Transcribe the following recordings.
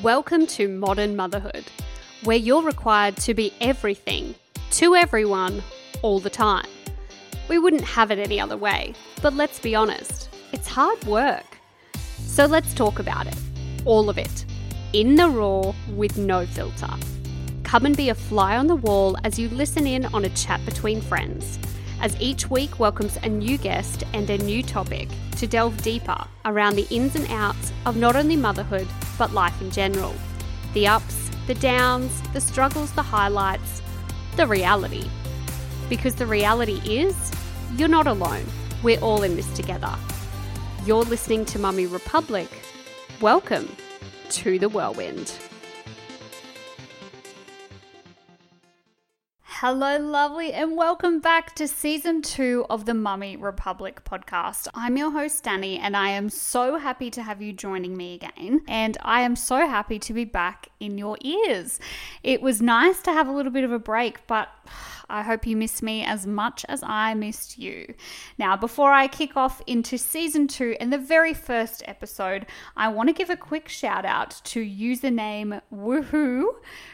Welcome to Modern Motherhood, where you're required to be everything to everyone all the time. We wouldn't have it any other way, but let's be honest, it's hard work. So let's talk about it. All of it. In the raw with no filter. Come and be a fly on the wall as you listen in on a chat between friends, as each week welcomes a new guest and a new topic to delve deeper around the ins and outs of not only motherhood, but life in general. The ups, the downs, the struggles, the highlights, the reality. Because the reality is, you're not alone. We're all in this together. You're listening to Mummy Republic. Welcome to the whirlwind. Hello, lovely, and welcome back to season two of the Mummy Republic podcast. I'm your host, Danny, and I am so happy to have you joining me again. And I am so happy to be back in your ears. It was nice to have a little bit of a break, but I hope you miss me as much as I missed you. Now, before I kick off into season two and the very first episode, I want to give a quick shout out to username Woohoo,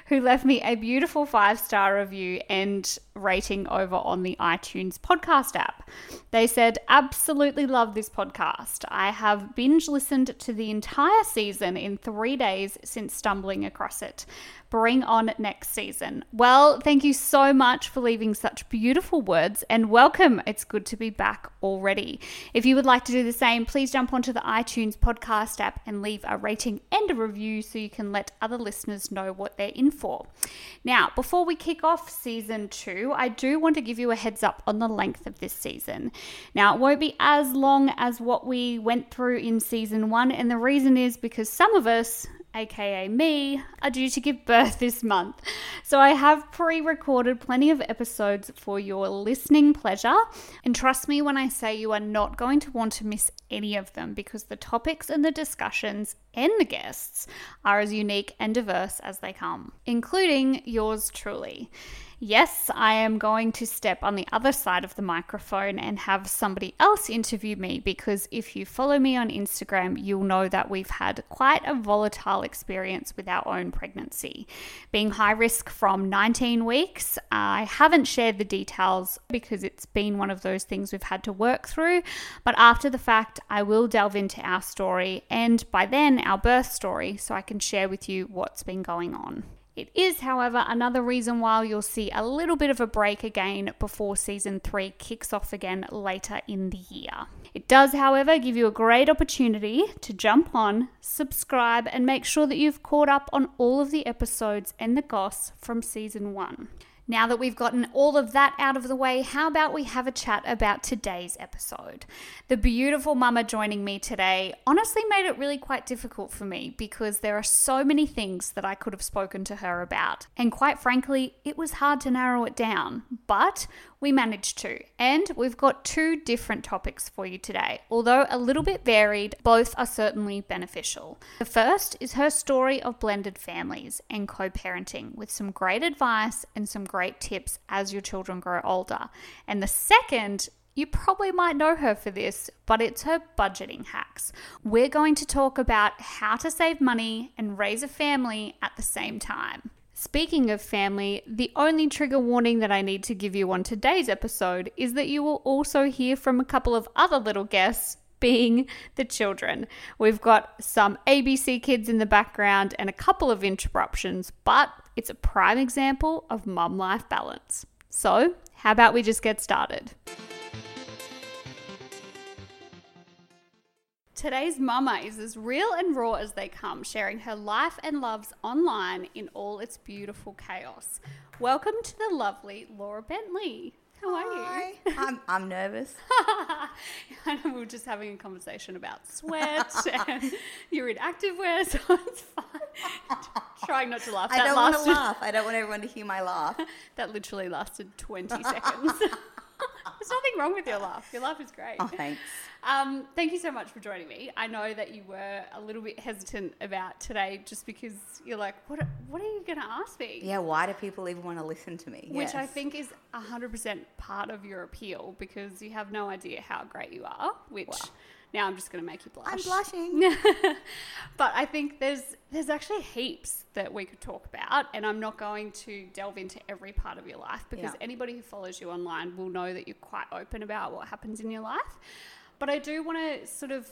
who left me a beautiful five star review and rating over on the iTunes podcast app. They said, Absolutely love this podcast. I have binge listened to the entire season in three days since stumbling across it. Bring on next season. Well, thank you so much for leaving such beautiful words and welcome. It's good to be back already. If you would like to do the same, please jump onto the iTunes podcast app and leave a rating and a review so you can let other listeners know what they're in for. Now, before we kick off season two, I do want to give you a heads up on the length of this season. Now, it won't be as long as what we went through in season one, and the reason is because some of us, aka me, are due to give birth this month. So I have pre recorded plenty of episodes for your listening pleasure. And trust me when I say you are not going to want to miss any of them because the topics and the discussions and the guests are as unique and diverse as they come, including yours truly. Yes, I am going to step on the other side of the microphone and have somebody else interview me because if you follow me on Instagram, you'll know that we've had quite a volatile experience with our own pregnancy. Being high risk from 19 weeks, I haven't shared the details because it's been one of those things we've had to work through, but after the fact, I will delve into our story and by then our birth story so I can share with you what's been going on. It is, however, another reason why you'll see a little bit of a break again before season three kicks off again later in the year. It does, however, give you a great opportunity to jump on, subscribe, and make sure that you've caught up on all of the episodes and the goss from season one. Now that we've gotten all of that out of the way, how about we have a chat about today's episode? The beautiful mama joining me today honestly made it really quite difficult for me because there are so many things that I could have spoken to her about. And quite frankly, it was hard to narrow it down, but we managed to. And we've got two different topics for you today. Although a little bit varied, both are certainly beneficial. The first is her story of blended families and co parenting with some great advice and some great tips as your children grow older. And the second you probably might know her for this, but it's her budgeting hacks. We're going to talk about how to save money and raise a family at the same time. Speaking of family, the only trigger warning that I need to give you on today's episode is that you will also hear from a couple of other little guests, being the children. We've got some ABC kids in the background and a couple of interruptions, but it's a prime example of mum life balance. So, how about we just get started? Today's mama is as real and raw as they come, sharing her life and loves online in all its beautiful chaos. Welcome to the lovely Laura Bentley. How are Hi. you? I'm, I'm nervous. We were just having a conversation about sweat and you're in activewear, so it's fine. Trying not to laugh. I That don't want to laugh. I don't want everyone to hear my laugh. That literally lasted 20 seconds. There's nothing wrong with your laugh. Your laugh is great. Oh, thanks. Um, thank you so much for joining me. I know that you were a little bit hesitant about today just because you're like, what, what are you going to ask me? Yeah, why do people even want to listen to me? Which I think is 100% part of your appeal because you have no idea how great you are, which Wow. Now I'm just going to make you blush. I'm blushing. but I think there's there's actually heaps that we could talk about, and I'm not going to delve into every part of your life because Yeah. anybody who follows you online will know that you're quite open about what happens in your life. But I do want to sort of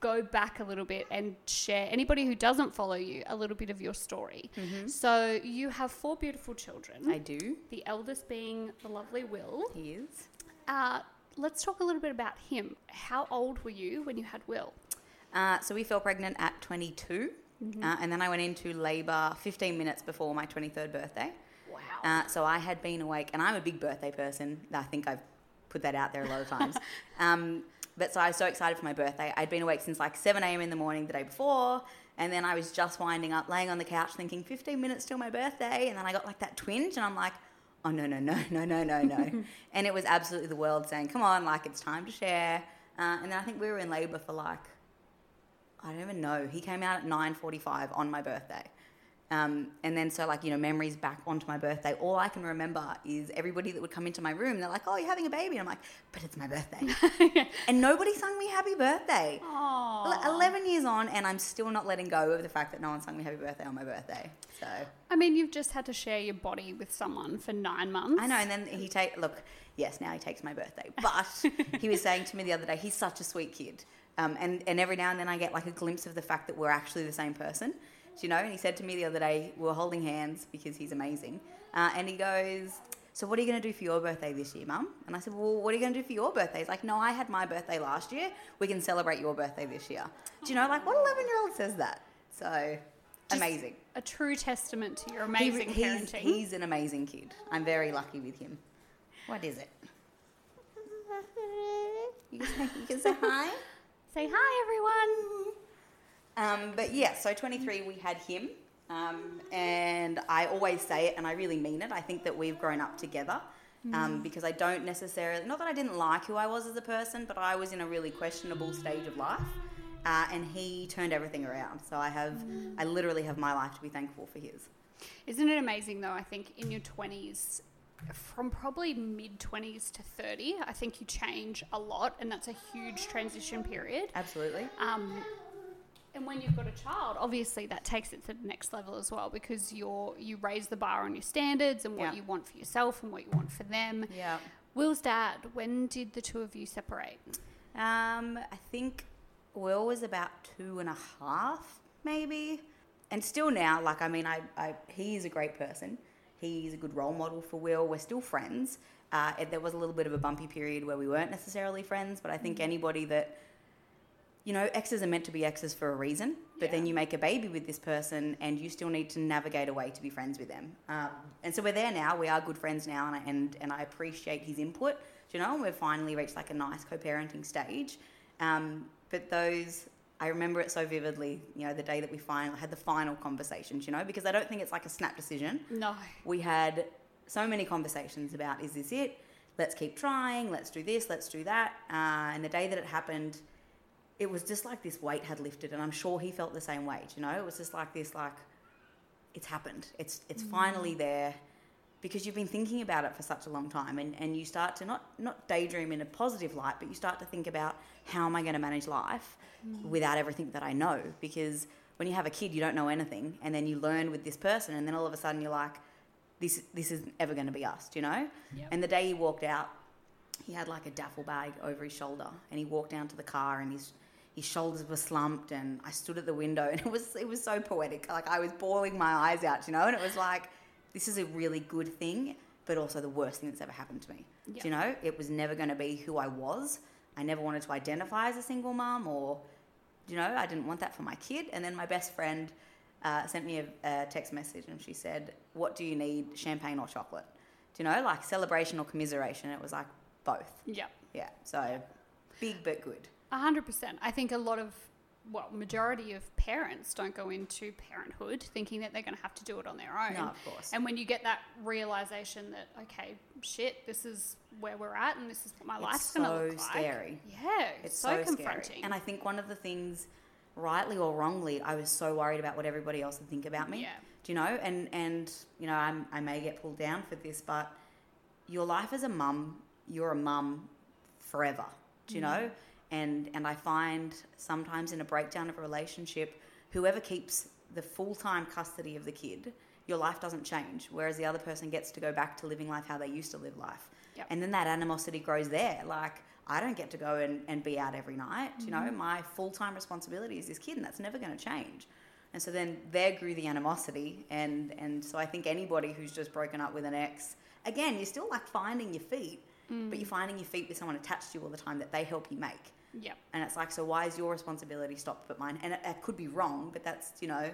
go back a little bit and share anybody who doesn't follow you a little bit of your story. So you have four beautiful children. I do. the eldest being the lovely Will. He is. Uh, let's talk a little bit about him. How old were you when you had Will? Uh, so we fell pregnant at 22, uh, and then I went into labour 15 minutes before my 23rd birthday. Wow. Uh, so I had been awake, and I'm a big birthday person. I think I've put that out there a lot of times. um, but so I was so excited for my birthday. I'd been awake since like 7 a.m. in the morning the day before, and then I was just winding up, laying on the couch, thinking 15 minutes till my birthday, and then I got like that twinge, and I'm like, oh no no no no no no no, and it was absolutely the world saying, come on, like it's time to share. Uh, and then I think we were in labour for like I don't even know. He came out at 9:45 on my birthday. Um, and then so like you know memories back onto my birthday. All I can remember is everybody that would come into my room. They're like, "Oh, you're having a baby," and I'm like, "But it's my birthday," and nobody sung me happy birthday. Aw. Ele- Eleven years on, and I'm still not letting go of the fact that no one sung me happy birthday on my birthday. So I mean, you've just had to share your body with someone for nine months. I know. And then he take look. Yes, now he takes my birthday. But he was saying to me the other day, he's such a sweet kid. Um, and and every now and then I get like a glimpse of the fact that we're actually the same person. Do you know? And he said to me the other day, we were holding hands because he's amazing. Uh, and he goes, "So what are you going to do for your birthday this year, Mum?" And I said, "Well, what are you going to do for your birthday?" He's like, "No, I had my birthday last year. We can celebrate your birthday this year." Do you know? Like, what eleven-year-old says that? So Just amazing. A true testament to your He- amazing he's, parenting. he's an amazing kid. I'm very lucky with him. What is it? You can say, you can say hi. Say hi, everyone. Um, but yeah, so 23, we had him. Um, and I always say it, and I really mean it. I think that we've grown up together um, because I don't necessarily, not that I didn't like who I was as a person, but I was in a really questionable stage of life. Uh, and he turned everything around. So I have, I literally have my life to be thankful for his. Isn't it amazing though? I think in your 20s, from probably mid 20s to 30, I think you change a lot, and that's a huge transition period. Absolutely. Um, and when you've got a child, obviously that takes it to the next level as well because you're you raise the bar on your standards and what Yeah. you want for yourself and what you want for them. Yeah. Will's dad, when did the two of you separate? Um, I think Will was about two and a half, maybe. And still now, like, I mean, I, I he is a great person. He's a good role model for Will. We're still friends. Uh, there was a little bit of a bumpy period where we weren't necessarily friends, but I think anybody that, you know, exes are meant to be exes for a reason, but then you make a baby with this person and you still need to navigate a way to be friends with them. Um, and so we're there now. We are good friends now, and I, and, and I appreciate his input. You know? And we've finally reached like a nice co-parenting stage. Um, but those, I remember it so vividly. You know, the day that we finally had the final conversations. You know, because I don't think it's like a snap decision No. we had so many conversations about is this it let's keep trying let's do this let's do that uh, and the day that it happened it was just like this weight had lifted and i'm sure he felt the same weight you know? It was just like this like it's happened. It's it's mm. finally there because you've been thinking about it for such a long time and, and you start to not not daydream in a positive light but you start to think about how am i going to manage life mm. without everything that i know? Because when you have a kid you don't know anything and then you learn with this person and then all of a sudden you're like this this isn't ever going to be us you know? Yep. and the day he walked out he had like a duffel bag over his shoulder and he walked down to the car and his his shoulders were slumped and I stood at the window and it was it was so poetic. Like I was bawling my eyes out you know and it was like this is a really good thing but also the worst thing that's ever happened to me. Yeah. do you know? It was never going to be who I was. I never wanted to identify as a single mom or you know I didn't want that for my kid. And then my best friend uh, sent me a, a text message and she said what do you need champagne or chocolate? Do you know? Like celebration or commiseration. It was like both. Yeah. yeah. So big but good hundred percent. I think a lot of well, majority of parents don't go into parenthood thinking that they're going to have to do it on their own. No, of course. And when you get that realization that okay, shit, this is where we're at, and this is what my It's life's going to so look like. scary. Yeah, it's so, so, confronting. scary and i think one of the things rightly or wrongly i was so worried about what everybody else would think about me Yeah. do you know and and you know I'm, i may get pulled down for this but your life as a mum you're a mum forever do you mm-hmm. know And and I find sometimes in a breakdown of a relationship, whoever keeps the full time custody of the kid, your life doesn't change. Whereas the other person gets to go back to living life how they used to live life. Yep. And then that animosity grows there. Like I don't get to go and, and be out every night. You know, mm-hmm. my full time responsibility is this kid, and that's never going to change. And so then there grew the animosity, and and so I think anybody who's just broken up with an ex, again, you're still like finding your feet, but mm. you're finding your feet with someone attached to you all the time that they help you make. Yep. And it's like, so why is your responsibility stopped but mine? And it, it could be wrong, but that's you know,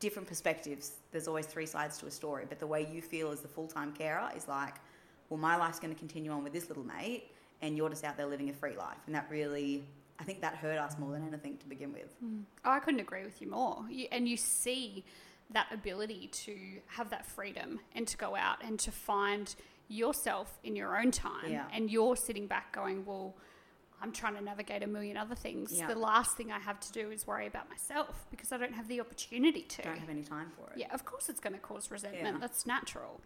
different perspectives. There's always three sides to a story, but the way you feel as the full time carer is like, well, my life's going to continue on with this little mate, and you're just out there living a free life, and that really. I think that hurt us more than anything to begin with. Mm. Oh, I couldn't agree with you more. You, and you see that ability to have that freedom and to go out and to find yourself in your own time. Yeah. And you're sitting back going, well, I'm trying to navigate a million other things. Yeah. The last thing I have to do is worry about myself because I don't have the opportunity to. Don't have any time for it. Yeah, of course it's going to cause resentment. Yeah. That's natural.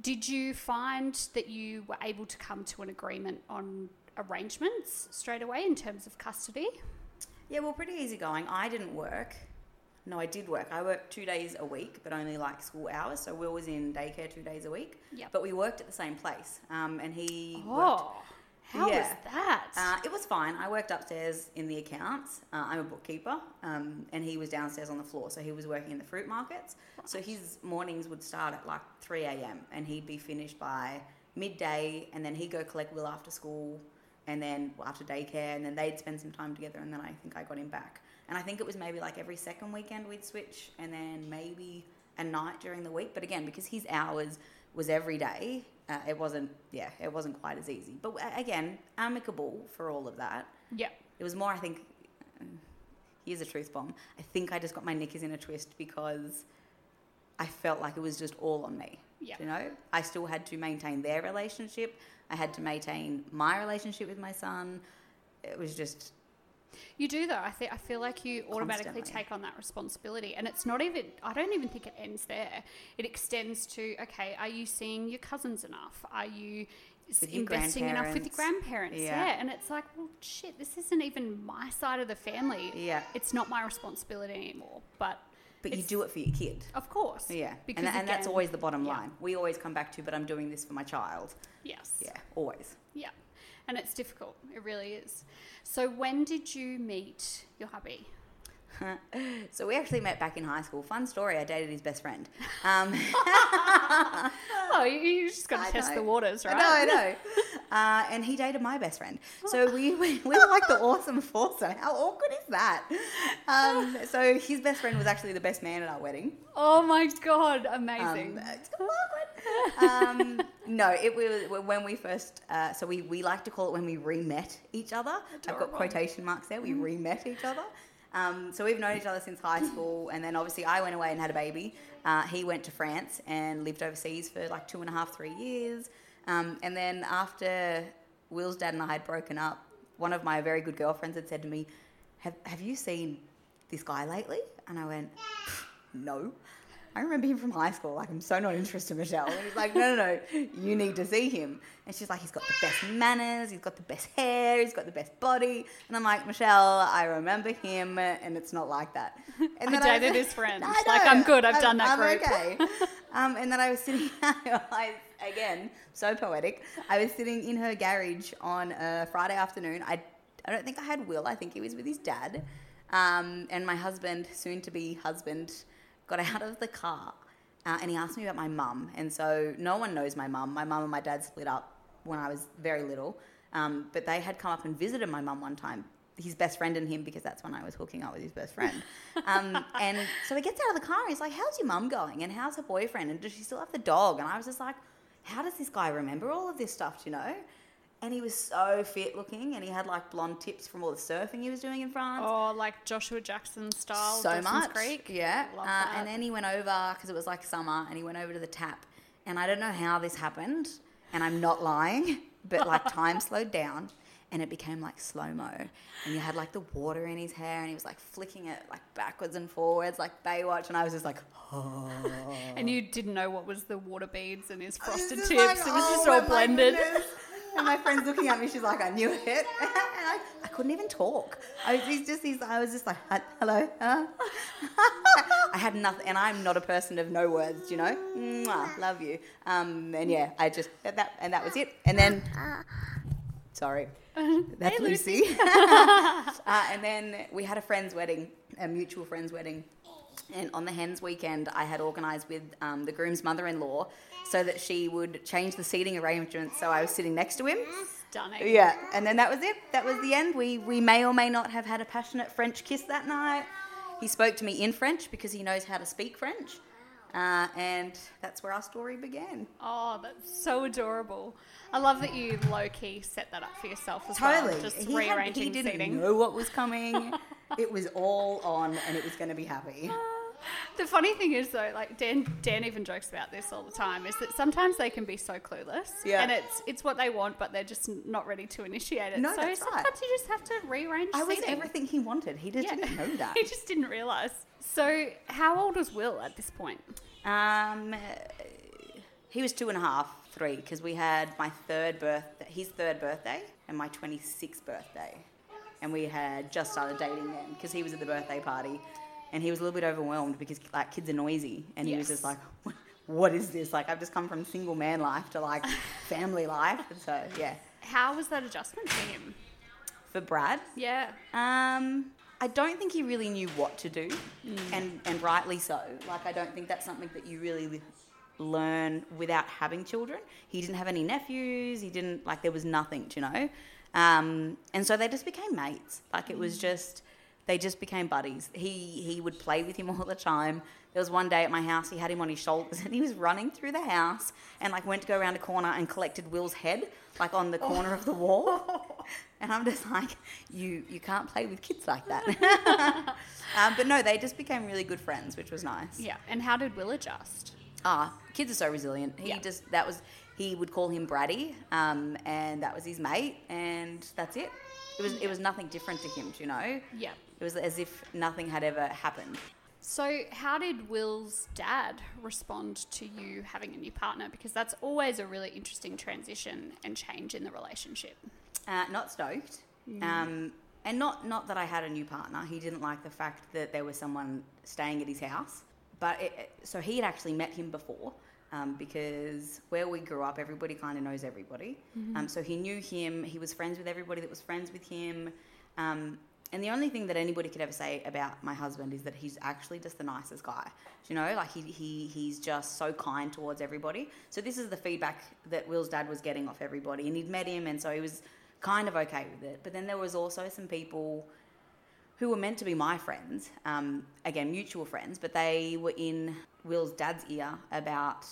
Did you find that you were able to come to an agreement on arrangements straight away in terms of custody? Yeah, well, pretty easygoing. I didn't work. No, I did work. I worked two days a week, but only like school hours. So Will was in daycare two days a week. Yep. But we worked at the same place, um, and he worked. How was that? Uh, it was fine. I worked upstairs in the accounts. Uh, I'm a bookkeeper, um, and he was downstairs on the floor. So he was working in the fruit markets. So his mornings would start at like 3 a.m. and he'd be finished by midday, and then he'd go collect Will after school, and then well, after daycare, and then they'd spend some time together, and then I think I got him back. And I think it was maybe like every second weekend we'd switch, and then maybe a night during the week. But again, because his hours was every day, uh, it wasn't. Yeah, it wasn't quite as easy. But uh, again, amicable for all of that. yeah. It was more, I think. um, Here's a truth bomb. I think I just got my knickers in a twist because I felt like it was just all on me. Yeah. You know, I still had to maintain their relationship. I had to maintain my relationship with my son. It was just You do though. I think I feel like you automatically Constantly. take on that responsibility, and it's not even. I don't even think it ends there. It extends to okay. Are you seeing your cousins enough? Are you s- With your investing enough with your grandparents? Yeah. Yeah. And it's like, well, shit. This isn't even my side of the family. yeah. It's not my responsibility anymore. But But you do it for your kid. of course. Yeah, Because and, and that's always the bottom yeah. line. We always come back to, but I'm doing this for my child. Yes. Yeah, always. Yeah. And it's difficult. It really is. So when did you meet your hubby? So we actually met back in high school. Fun story. I dated his best friend. Um, Oh, you, you just got to test know. the waters, right? I know, I know. Uh, and he dated my best friend. So we, we, we were like the awesome foursome. How awkward is that? Um, so his best friend was actually the best man at our wedding. Oh my god, amazing. Um, it's awkward. um, no, it was when we first. Uh, so we we like to call it when we re-met each other. I've got quotation marks there. We re-met each other. Um, so we've known each other since high school, and then obviously I went away and had a baby. Uh, he went to France and lived overseas for like two and a half, three years. Um, and then after Will's dad and I had broken up, one of my very good girlfriends had said to me, "Have Have you seen this guy lately?" And I went, "No." I remember him from high school. Like, I'm so not interested, in Michelle. And he's like, no, no, no, you need to see him. And she's like, he's got the best manners, he's got the best hair, he's got the best body. And I'm like, Michelle, I remember him, and it's not like that. And I was- dated his friends. I Like, I'm good, I've I'm- done that I'm group. okay. Um, and then I was sitting, I, again, so poetic. I was sitting in her garage on a Friday afternoon. I, I don't think I had Will. I think he was with his dad. Um, and my husband, soon to be husband, got out of the car uh, and he asked me about my mum. And so no one knows my mum. My mum and my dad split up when I was very little. Um, but they had come up and visited my mum one time. His best friend and him, because that's when I was hooking up with his best friend. Um, and so he gets out of the car and he's like, How's your mum going? And how's her boyfriend? And does she still have the dog? And I was just like, How does this guy remember all of this stuff, do you know? And he was so fit looking and he had like blonde tips from all the surfing he was doing in France Oh, like Joshua Jackson style. so Dawson's much. Creek. Yeah. Uh, and then he went over because it was like summer, and he went over to the tap. And I don't know how this happened, and I'm not lying, but like time slowed down, and it became like slow mo. And you had like the water in his hair, and he was like flicking it like backwards and forwards, like Baywatch. And I was just like, oh. And you didn't know what was the water beads and his frosted tips. like, it was just "Oh all blended. Goodness." And my friends looking at me. She's like, I knew it. and I, I couldn't even talk. I was he's just, he's, I was just like, hello. Huh? I had nothing, and I'm not a person of no words, you know. Mwah, love you. Um, and yeah, I just that, and that was it. And then, sorry, that's Hey, Lucy. uh, and then we had a friend's wedding, a mutual friend's wedding. And on the hens weekend, I had organised with um, the groom's mother-in-law so that she would change the seating arrangements. So I was sitting next to him. Stunning. Yeah, and then that was it. That was the end. We we may or may not have had a passionate French kiss that night. He spoke to me in French because he knows how to speak French, uh, and that's where our story began. Oh, that's so adorable. I love that you low key set that up for yourself as Totally. well. Just he, had- rearranging he didn't seating. know what was coming. it was all on, and it was going to be happy. The funny thing is though, like Dan, Dan even jokes about this all the time, is that sometimes they can be so clueless, Yeah. and it's it's what they want, but they're just not ready to initiate it. No, so that's sometimes right. you just have to rearrange. I was seating. everything he wanted. He just didn't know that. he just didn't realize. So, how old was Will at this point? Um, he was two and a half, three, because we had my third birth, his third birthday, and my 26th birthday, and we had just started dating then because he was at the birthday party, and he was a little bit overwhelmed because like kids are noisy, and he was just like, "What is this? Like I've just come from single man life to like family life." And so yeah, How was that adjustment for him? for Brad, Yeah. Um, I don't think he really knew what to do, and and rightly so. Like I don't think that's something that you really learn without having children. He didn't have any nephews. He didn't like there was nothing, you know. Um, and so they just became mates. Like it was just they just became buddies. He he would play with him all the time. There was one day at my house, he had him on his shoulders and he was running through the house and like went to go around a corner and collected Will's head like on the corner of the wall. And I'm just like, you you can't play with kids like that. um, but no, they just became really good friends, which was nice. Yeah. And how did Will adjust? Ah, kids are so resilient. He Yeah. just that was he would call him Braddy, um, and that was his mate, and that's it. It was it was nothing different to him, do you know? Yeah. It was as if nothing had ever happened. So, how did Will's dad respond to you having a new partner? Because that's always a really interesting transition and change in the relationship. Uh, not stoked. Um, and not not that I had a new partner. He didn't like the fact that there was someone staying at his house. But it, so he had actually met him before. Um, because where we grew up, everybody kind of knows everybody. Um, so he knew him. He was friends with everybody that was friends with him. Um, and the only thing that anybody could ever say about my husband is that he's actually just the nicest guy. You know, like he, he he's just so kind towards everybody. So this is the feedback that Will's dad was getting off everybody, and he'd met him, and so he was kind of okay with it. But then there was also some people who were meant to be my friends, um, again mutual friends, but they were in Will's dad's ear about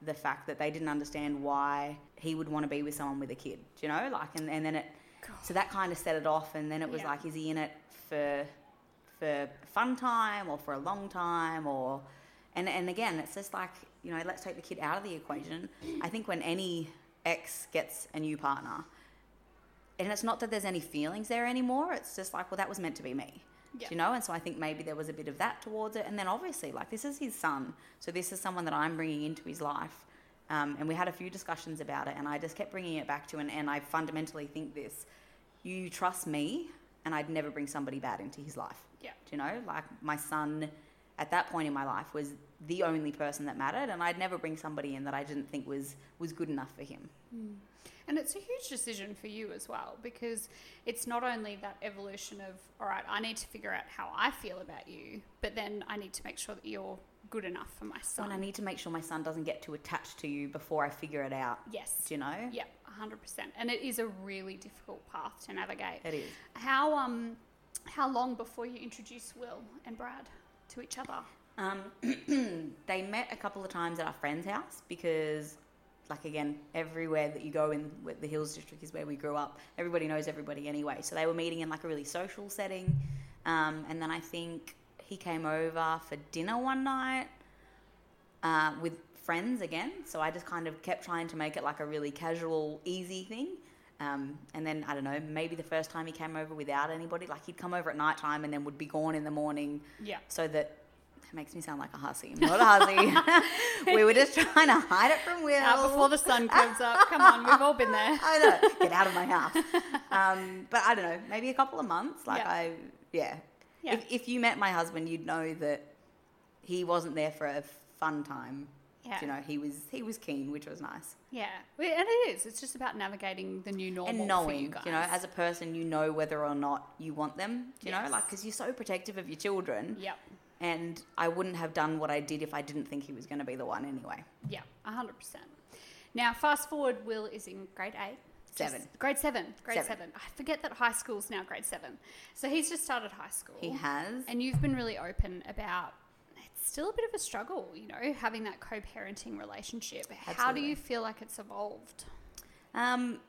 the fact that they didn't understand why he would want to be with someone with a kid. You know, like, and, and then it, so that kind of set it off, and then it was Yeah. like, is he in it for for fun time or for a long time or and and again it's just like you know let's take the kid out of the equation. I think when any ex gets a new partner and it's not that there's any feelings there anymore it's just like well that was meant to be me Yeah. You know? And so i think maybe there was a bit of that towards it. And then obviously like this is his son. So this is someone that i'm bringing into his life um, and we had a few discussions about it and i just kept bringing it back to and, and i fundamentally think this you trust me and i'd never bring somebody bad into his life. Yeah. do you know? Like my son at that point in my life was the only person that mattered and i'd never bring somebody in that i didn't think was was good enough for him. And it's a huge decision for you as well because it's not only that evolution of, all right, I need to figure out how I feel about you, but then I need to make sure that you're good enough for my son. and i need to make sure my son doesn't get too attached to you before i figure it out yes. do you know Yeah, 100%. And it is a really difficult path to navigate. it is How um how long before you introduce Will and Brad to each other? Um, they met a couple of times at our friend's house because, like again, everywhere that you go in the Hills District is where we grew up. Everybody knows everybody anyway, so they were meeting in like a really social setting. Um, and then I think he came over for dinner one night uh, with friends again. So I just kind of kept trying to make it like a really casual, easy thing. Um, and then I don't know, maybe the first time he came over without anybody, like he'd come over at night time and then would be gone in the morning Yeah. so that It makes me sound like a hussy. I'm not a hussy. we were just trying to hide it from Will. Out before the sun comes up. Come on, we've all been there. I know. Get out of my house. Um, but I don't know. Maybe a couple of months. Like Yeah. I, yeah. Yeah. If, if you met my husband, you'd know that he wasn't there for a fun time. Yeah. You know, he was he was keen, which was nice. Yeah, and it is. It's just about navigating the new normal and for knowing, you you, know, as a person, you know whether or not you want them. You know, like because you're so protective of your children. Yep. And I wouldn't have done what I did if I didn't think he was going to be the one anyway. Yeah, hundred percent. Now, fast forward. Will is in grade eight. Just- grade seven. Grade seven. Seven. I forget that high school's now grade seven. So he's just started high school. He has. And you've been really open about. It's still a bit of a struggle, you know, having that co-parenting relationship. How do you feel like it's evolved? Um,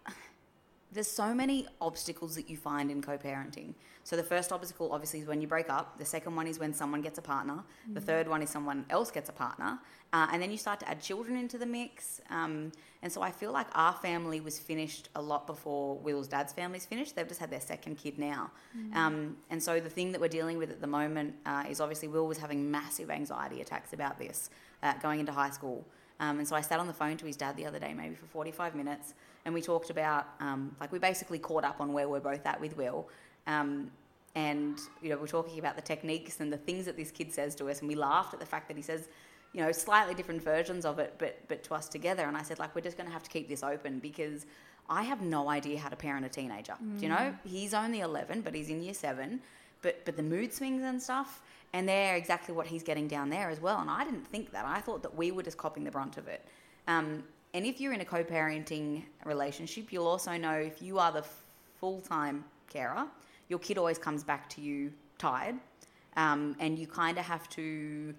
there's so many obstacles that you find in co-parenting. So the first obstacle, obviously, is when you break up. The second one is when someone gets a partner. The third one is someone else gets a partner, uh, and then you start to add children into the mix. Um, and so I feel like our family was finished a lot before Will's dad's family's finished. They've just had their second kid now, um, and so the thing that we're dealing with at the moment uh, is obviously Will was having massive anxiety attacks about this uh, going into high school. Um, and so I sat on the phone to his dad the other day, maybe for 45 minutes, and we talked about, um, like, we basically caught up on where we're both at with Will. Um, and, you know, we're talking about the techniques and the things that this kid says to us, and we laughed at the fact that he says, you know, slightly different versions of it, but, but to us together. And I said, like, we're just going to have to keep this open because I have no idea how to parent a teenager. Do you know? He's only 11, but he's in year seven. But, but the mood swings and stuff, and they're exactly what he's getting down there as well. And I didn't think that. I thought that we were just copying the brunt of it. Um, and if you're in a co parenting relationship, you'll also know if you are the full time carer, your kid always comes back to you tired. Um, and you kind of have to,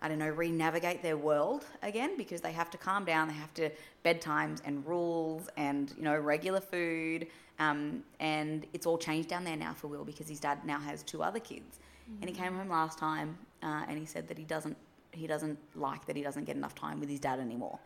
I don't know, re navigate their world again because they have to calm down. They have to bedtimes and rules and, you know, regular food. Um, and it's all changed down there now for Will because his dad now has two other kids. And he came home last time uh, and he said that he doesn't, he doesn't like that he doesn't get enough time with his dad anymore.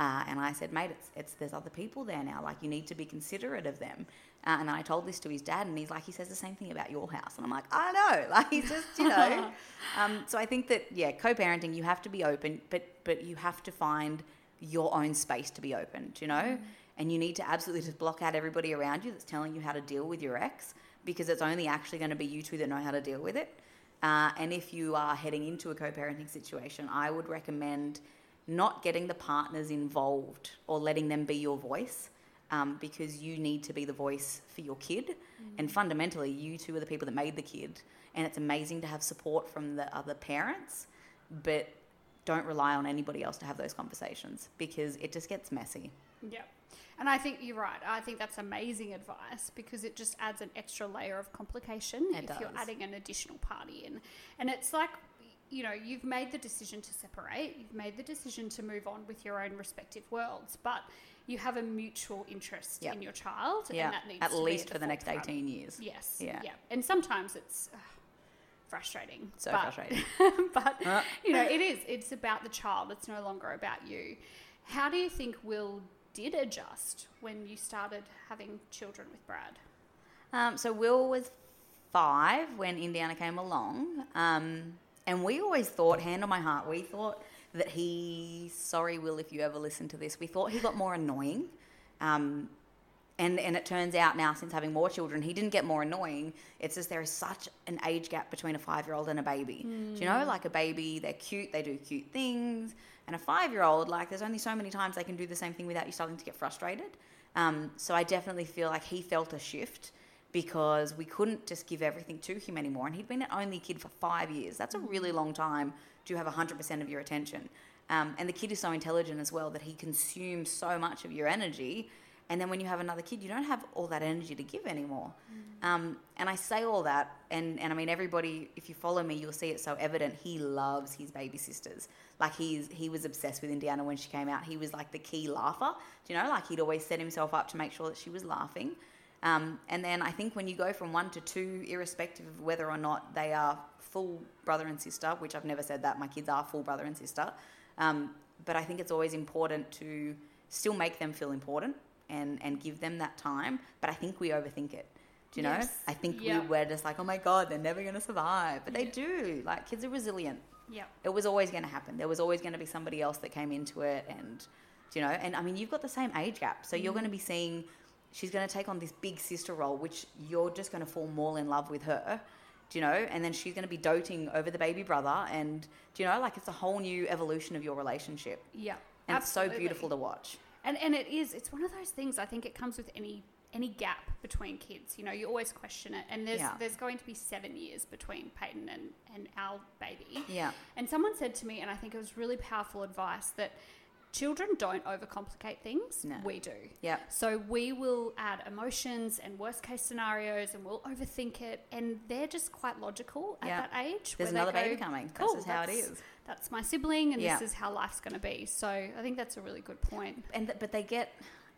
Uh, and I said, mate, it's, it's there's other people there now. Like you need to be considerate of them. Uh, and I told this to his dad, and he's like, he says the same thing about your house. And I'm like, I know. Like he's just, you know. um, so I think that yeah, co-parenting, you have to be open, but but you have to find your own space to be open. Do you know? And you need to absolutely just block out everybody around you that's telling you how to deal with your ex, because it's only actually going to be you two that know how to deal with it. Uh, and if you are heading into a co-parenting situation, I would recommend not getting the partners involved or letting them be your voice um, because you need to be the voice for your kid. And fundamentally, you two are the people that made the kid. And it's amazing to have support from the other parents, but don't rely on anybody else to have those conversations because it just gets messy. Yeah. And I think you're right. I think that's amazing advice because it just adds an extra layer of complication It if you're adding an additional party in. And it's like, you know, you've made the decision to separate, you've made the decision to move on with your own respective worlds, but you have a mutual interest Yep. in your child. Yeah, And that needs at least for the next forefront. 18 years. Yes. Yeah. Yeah. And sometimes it's uh, frustrating. So but- frustrating. but Uh. you know, it is. It's about the child. It's no longer about you. How do you think Will did adjust when you started having children with Brad? Um, so Will was five when Indiana came along, um, and we always thought, hand on my heart, we thought that he. Sorry, Will, if you ever listen to this, we thought he got more annoying. Um, and, and it turns out now, since having more children, he didn't get more annoying. It's just there is such an age gap between a five year old and a baby. Do you know, like a baby, they're cute, they do cute things. And a five year old, like, there's only so many times they can do the same thing without you starting to get frustrated. Um, so I definitely feel like he felt a shift because we couldn't just give everything to him anymore. And he'd been an only kid for five years. That's a really long time to have 100% of your attention. Um, and the kid is so intelligent as well that he consumes so much of your energy. And then when you have another kid, you don't have all that energy to give anymore. Um, and I say all that, and, and I mean, everybody, if you follow me, you'll see it so evident. He loves his baby sisters. Like, he's, he was obsessed with Indiana when she came out. He was like the key laugher. Do you know? Like, he'd always set himself up to make sure that she was laughing. Um, and then I think when you go from one to two, irrespective of whether or not they are full brother and sister, which I've never said that, my kids are full brother and sister. Um, but I think it's always important to still make them feel important and, and give them that time. But I think we overthink it. Do you know? Yes. I think we were just like, oh my God, they're never going to survive. But they do. Like, kids are resilient. Yeah. It was always going to happen. There was always going to be somebody else that came into it. And, you know, and I mean, you've got the same age gap. So you're going to mm-hmm. be seeing, she's going to take on this big sister role, which you're just going to fall more in love with her. Do you know? And then she's going to be doting over the baby brother. And, do you know, like it's a whole new evolution of your relationship. Yeah. And it's so beautiful to watch. And and it is. It's one of those things. I think it comes with any any gap between kids. You know, you always question it. And there's Yeah. there's going to be seven years between Peyton and and our baby. Yeah. And someone said to me, and I think it was really powerful advice that children don't overcomplicate things. No. We do. Yeah. So we will add emotions and worst case scenarios, and we'll overthink it. And they're just quite logical at Yeah. that age. There's another baby coming. Cool, this is how it is. That's my sibling, and Yeah. this is how life's going to be. So I think that's a really good point. and th- but they get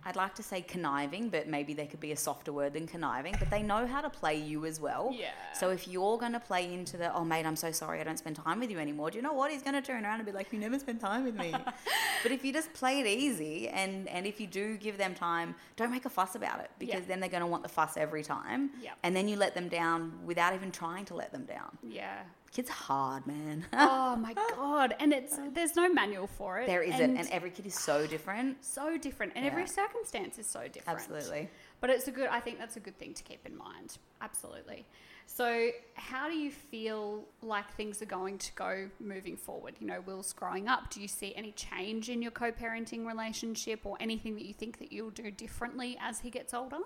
I'd like to say conniving, but maybe there could be a softer word than conniving. But they know how to play you as well. Yeah. So if you're going to play into the, oh mate, I'm so sorry, I don't spend time with you anymore. Do you know what? He's going to turn around and be like, you never spend time with me. but if you just play it easy, and and if you do give them time, don't make a fuss about it because Yeah. then they're going to want the fuss every time. Yep. And then you let them down without even trying to let them down. Yeah. Kids are hard, man. oh my god! And it's there's no manual for it. there isn't, and every kid is so different. so different, and every circumstance is so different. Absolutely. But it's a good. I think that's a good thing to keep in mind. Absolutely. So, how do you feel like things are going to go moving forward? You know, Will's growing up. Do you see any change in your co-parenting relationship, or anything that you think that you'll do differently as he gets older?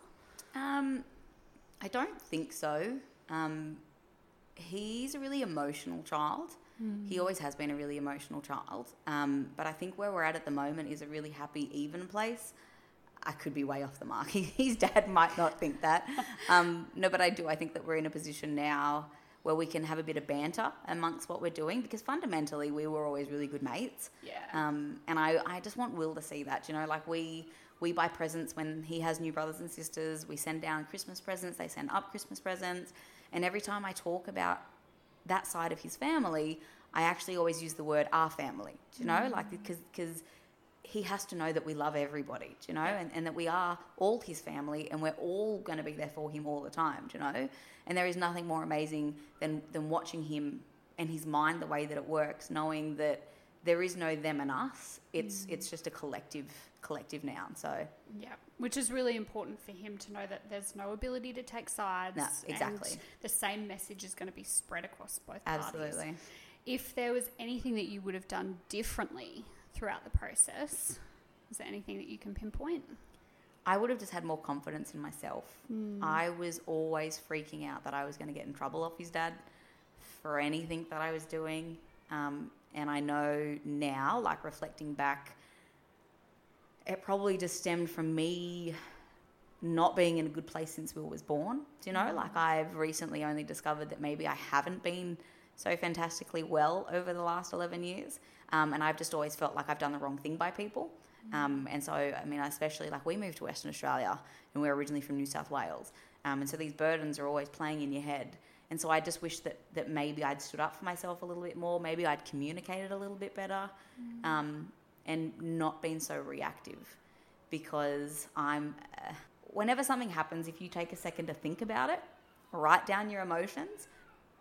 Um, I don't think so. Um, he's a really emotional child. He always has been a really emotional child. Um, but I think where we're at at the moment is a really happy, even place. I could be way off the mark. His dad might not think that. Um, no, but I do. I think that we're in a position now where we can have a bit of banter amongst what we're doing because fundamentally we were always really good mates. Yeah. Um, and I, I just want Will to see that. You know, like we we buy presents when he has new brothers and sisters. We send down Christmas presents. They send up Christmas presents. And every time I talk about that side of his family, I actually always use the word our family. Do you know, mm. like because because he has to know that we love everybody. Do you know, and, and that we are all his family, and we're all going to be there for him all the time. Do you know? And there is nothing more amazing than than watching him and his mind the way that it works, knowing that there is no them and us. It's it's just a collective collective noun. So Yeah, which is really important for him to know that there's no ability to take sides. No, exactly. And the same message is going to be spread across both absolutely. parties. If there was anything that you would have done differently throughout the process, is there anything that you can pinpoint? I would have just had more confidence in myself. I was always freaking out that I was going to get in trouble off his dad for anything that I was doing. Um, and I know now, like reflecting back, it probably just stemmed from me not being in a good place since Will was born. Do you know? Like I've recently only discovered that maybe I haven't been so fantastically well over the last 11 years. Um, and I've just always felt like I've done the wrong thing by people. Um, and so, I mean, especially like we moved to Western Australia and we're originally from New South Wales. Um, and so these burdens are always playing in your head. And so I just wish that, that maybe I'd stood up for myself a little bit more. Maybe I'd communicated a little bit better um, and not been so reactive because I'm. Uh, whenever something happens, if you take a second to think about it, write down your emotions,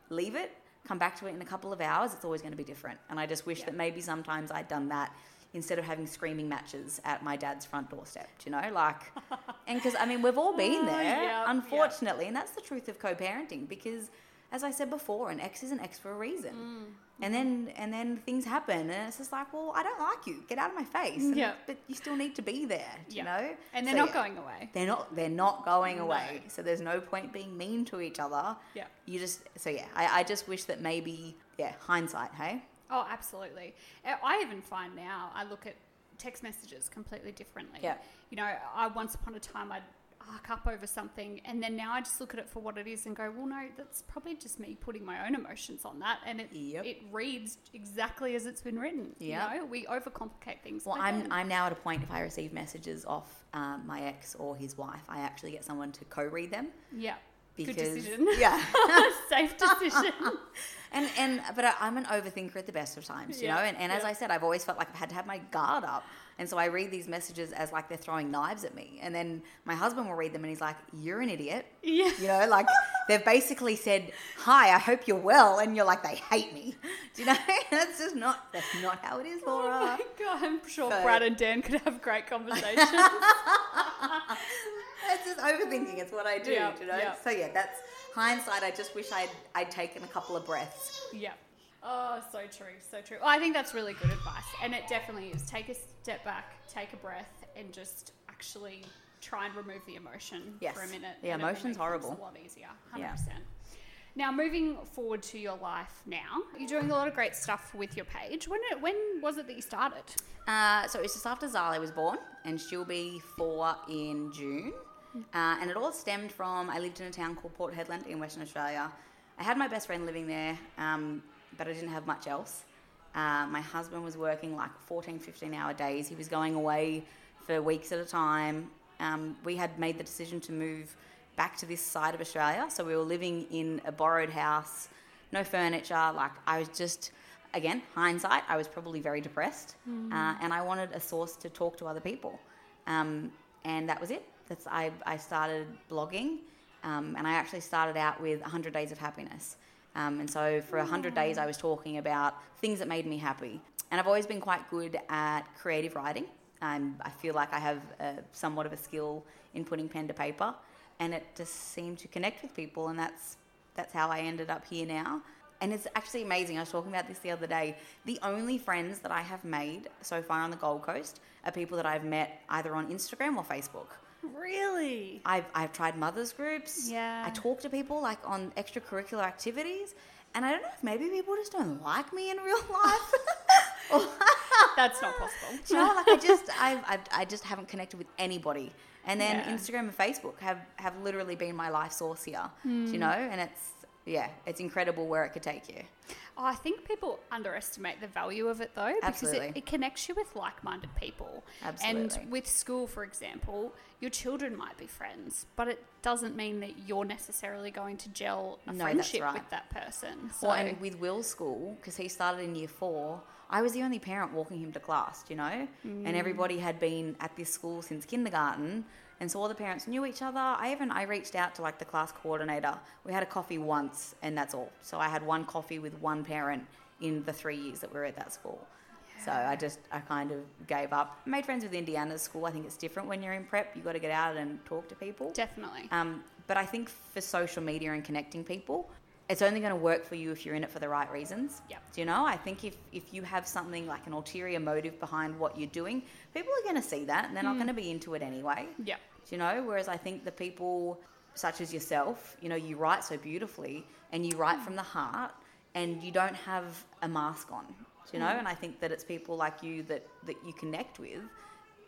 leave it, come back to it in a couple of hours, it's always going to be different. And I just wish Yeah. that maybe sometimes I'd done that instead of having screaming matches at my dad's front doorstep, do you know? Like, and because I mean, we've all been Oh, there, yep, yep. unfortunately, and that's the truth of co parenting because. As I said before, an ex is an ex for a reason, Mm. and then and then things happen, and it's just like, well, I don't like you. Get out of my face. Yeah. But you still need to be there. You know. And they're So, not yeah. going away. They're not. They're not going No. away. So there's no point being mean to each other. Yeah. You just. So yeah, I, I just wish that maybe yeah, hindsight. Hey. Oh, absolutely. I even find now I look at text messages completely differently. Yeah. You know, I once upon a time I'd arc up over something, and then now I just look at it for what it is and go, well, no, that's probably just me putting my own emotions on that, and it Yep. it reads exactly as it's been written. Yep. You know, we overcomplicate things. Well, I'm then- I'm now at a point if I receive messages off um, my ex or his wife, I actually get someone to co-read them yeah. Because Good decision. yeah. Safe decision. and and but I, I'm an overthinker at the best of times, you Yeah, know. And, and as. I said, I've always felt like I've had to have my guard up. And so I read these messages as like they're throwing knives at me. And then my husband will read them and he's like, You're an idiot. Yeah. You know, like they've basically said, Hi, I hope you're well. And you're like, They hate me. Do you know? that's just not, that's not how it is, Laura. Oh Laura. my god, I'm sure So- Brad and Dan could have great conversations. It's just overthinking. It's what I do. Yeah, you know. yeah. So yeah, that's hindsight. I just wish I'd I'd taken a couple of breaths. yeah. Oh, so true, so true. I think that's really good advice, and it definitely is. Take a step back, take a breath, and just actually try and remove the emotion Yes. for a minute. The it emotion's horrible. A lot easier, hundred Yeah. percent. Now, moving forward to your life now, you're doing a lot of great stuff with your page. When it, when was it that you started? Uh, so it's just after Zali was born, and she'll be four in June. Uh, and it all stemmed from I lived in a town called Port Hedland in Western Australia. I had my best friend living there, um, but I didn't have much else. Uh, my husband was working like 14, 15 hour days. He was going away for weeks at a time. Um, we had made the decision to move back to this side of Australia. So we were living in a borrowed house, no furniture. Like I was just, again, hindsight, I was probably very depressed. Uh, and I wanted a source to talk to other people. Um, and that was it. That's I, I started blogging. Um, and I actually started out with 100 Days of Happiness. Um, and so for 100 days, I was talking about things that made me happy. And I've always been quite good at creative writing. Um, I feel like I have a, somewhat of a skill in putting pen to paper. And it just seemed to connect with people. And that's, that's how I ended up here now. And it's actually amazing. I was talking about this the other day. The only friends that I have made so far on the Gold Coast are people that I've met either on Instagram or Facebook. Really? I've, I've tried mothers groups. Yeah. I talk to people like on extracurricular activities. And I don't know if maybe people just don't like me in real life. or, That's not possible. you know, like I just, I've, I've, I just haven't connected with anybody. And then Yeah. Instagram and Facebook have, have literally been my life source here. Do Hmm. you know? And it's, yeah, it's incredible where it could take you. Oh, I think people underestimate the value of it though, because it, it connects you with like minded people. Absolutely. And with school, for example, your children might be friends, but it doesn't mean that you're necessarily going to gel a No, friendship right. with that person. So, Well, and with Will's school, because he started in year four, I was the only parent walking him to class, you know? Mm. And everybody had been at this school since kindergarten. And so all the parents knew each other. I even I reached out to like the class coordinator. We had a coffee once, and that's all. So I had one coffee with one parent in the three years that we were at that school. So I just I kind of gave up. Made friends with Indiana's school. I think it's different when you're in prep. You got to get out and talk to people. definitely. Um, but I think for social media and connecting people, it's only going to work for you if you're in it for the right reasons. Yep. Do you know? I think if, if you have something like an ulterior motive behind what you're doing, people are going to see that and they're not mm. going to be into it anyway. yeah. Do you know? Whereas I think the people such as yourself, you know, you write so beautifully and you write mm. from the heart and you don't have a mask on. Do you know? Mm. And I think that it's people like you that, that you connect with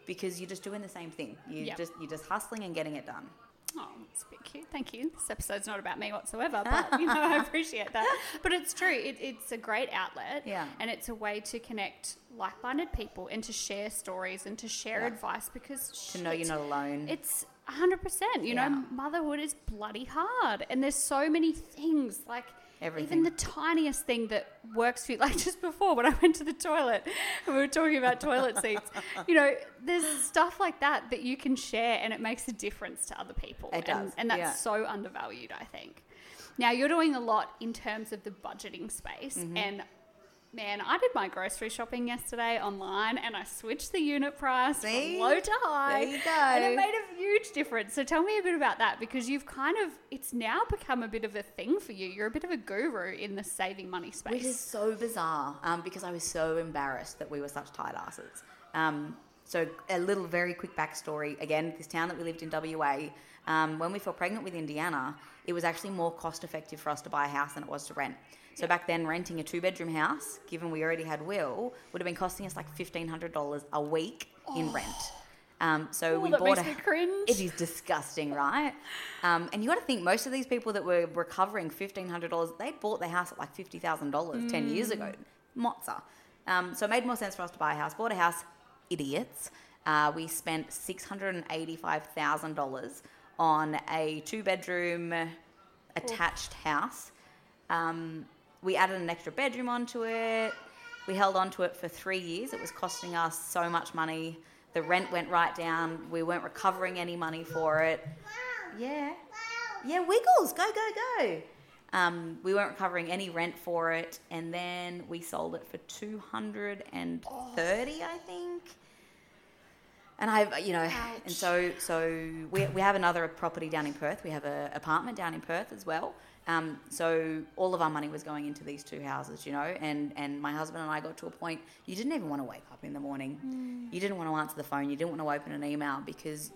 because you're just doing the same thing. You Yep. just you're just hustling and getting it done. Oh, that's a bit cute. Thank you. This episode's not about me whatsoever, but you know, I appreciate that. But it's true. It, it's a great outlet, Yeah. and it's a way to connect like-minded people and to share stories and to share Yeah. advice because To know you're not alone. It's hundred percent. You Yeah. know, motherhood is bloody hard, and there's so many things like. Everything. Even the tiniest thing that works for you, like just before when I went to the toilet and we were talking about toilet seats, you know, there's stuff like that that you can share and it makes a difference to other people. It and, does, and that's yeah. so undervalued, I think. Now, you're doing a lot in terms of the budgeting space. Mm-hmm. And man, I did my grocery shopping yesterday online and I switched the unit price See? from low to high. There you And it go. made a huge difference. So tell me a bit about that because you've kind of, it's now become a bit of a thing for you. You're a bit of a guru in the saving money space. Which is so bizarre um, because I was so embarrassed that we were such tight asses. Um, so, a little very quick backstory. Again, this town that we lived in, WA, um, when we fell pregnant with Indiana, it was actually more cost effective for us to buy a house than it was to rent. So, back then, renting a two bedroom house, given we already had Will, would have been costing us like $1,500 a week in rent. Um, so, Oh, we bought a cringe. It is disgusting, right? Um, and you got to think most of these people that were recovering fifteen hundred dollars, they bought their house at like fifty thousand dollars ten years ago. Mozza. Um, so it made more sense for us to buy a house. Bought a house, idiots. Uh, we spent six hundred and eighty-five thousand dollars on a two-bedroom attached house. Um, we added an extra bedroom onto it. We held on to it for three years. It was costing us so much money. The rent went right down. We weren't recovering any money for it. Yeah. Yeah, Wiggles, go, go, go. Um, we weren't recovering any rent for it, and then we sold it for two hundred and thirty, I think. And I, you know, and so so we, we have another property down in Perth. We have an apartment down in Perth as well. Um, so all of our money was going into these two houses, you know. And and my husband and I got to a point you didn't even want to wake up in the morning. You didn't want to answer the phone. You didn't want to open an email because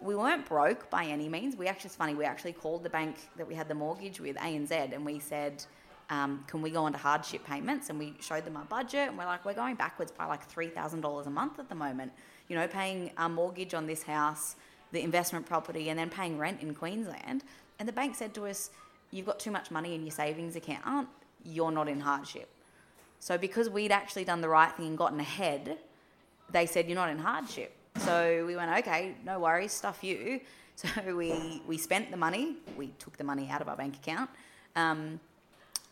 we weren't broke by any means. We actually, it's funny, we actually called the bank that we had the mortgage with, ANZ, and we said, um, can we go on to hardship payments? And we showed them our budget, and we're like, we're going backwards by like $3,000 a month at the moment. You know, paying our mortgage on this house, the investment property, and then paying rent in Queensland. And the bank said to us, you've got too much money in your savings account, aren't you're not in hardship. So because we'd actually done the right thing and gotten ahead, they said you're not in hardship. So we went, okay, no worries, stuff you. So we we spent the money. We took the money out of our bank account, um,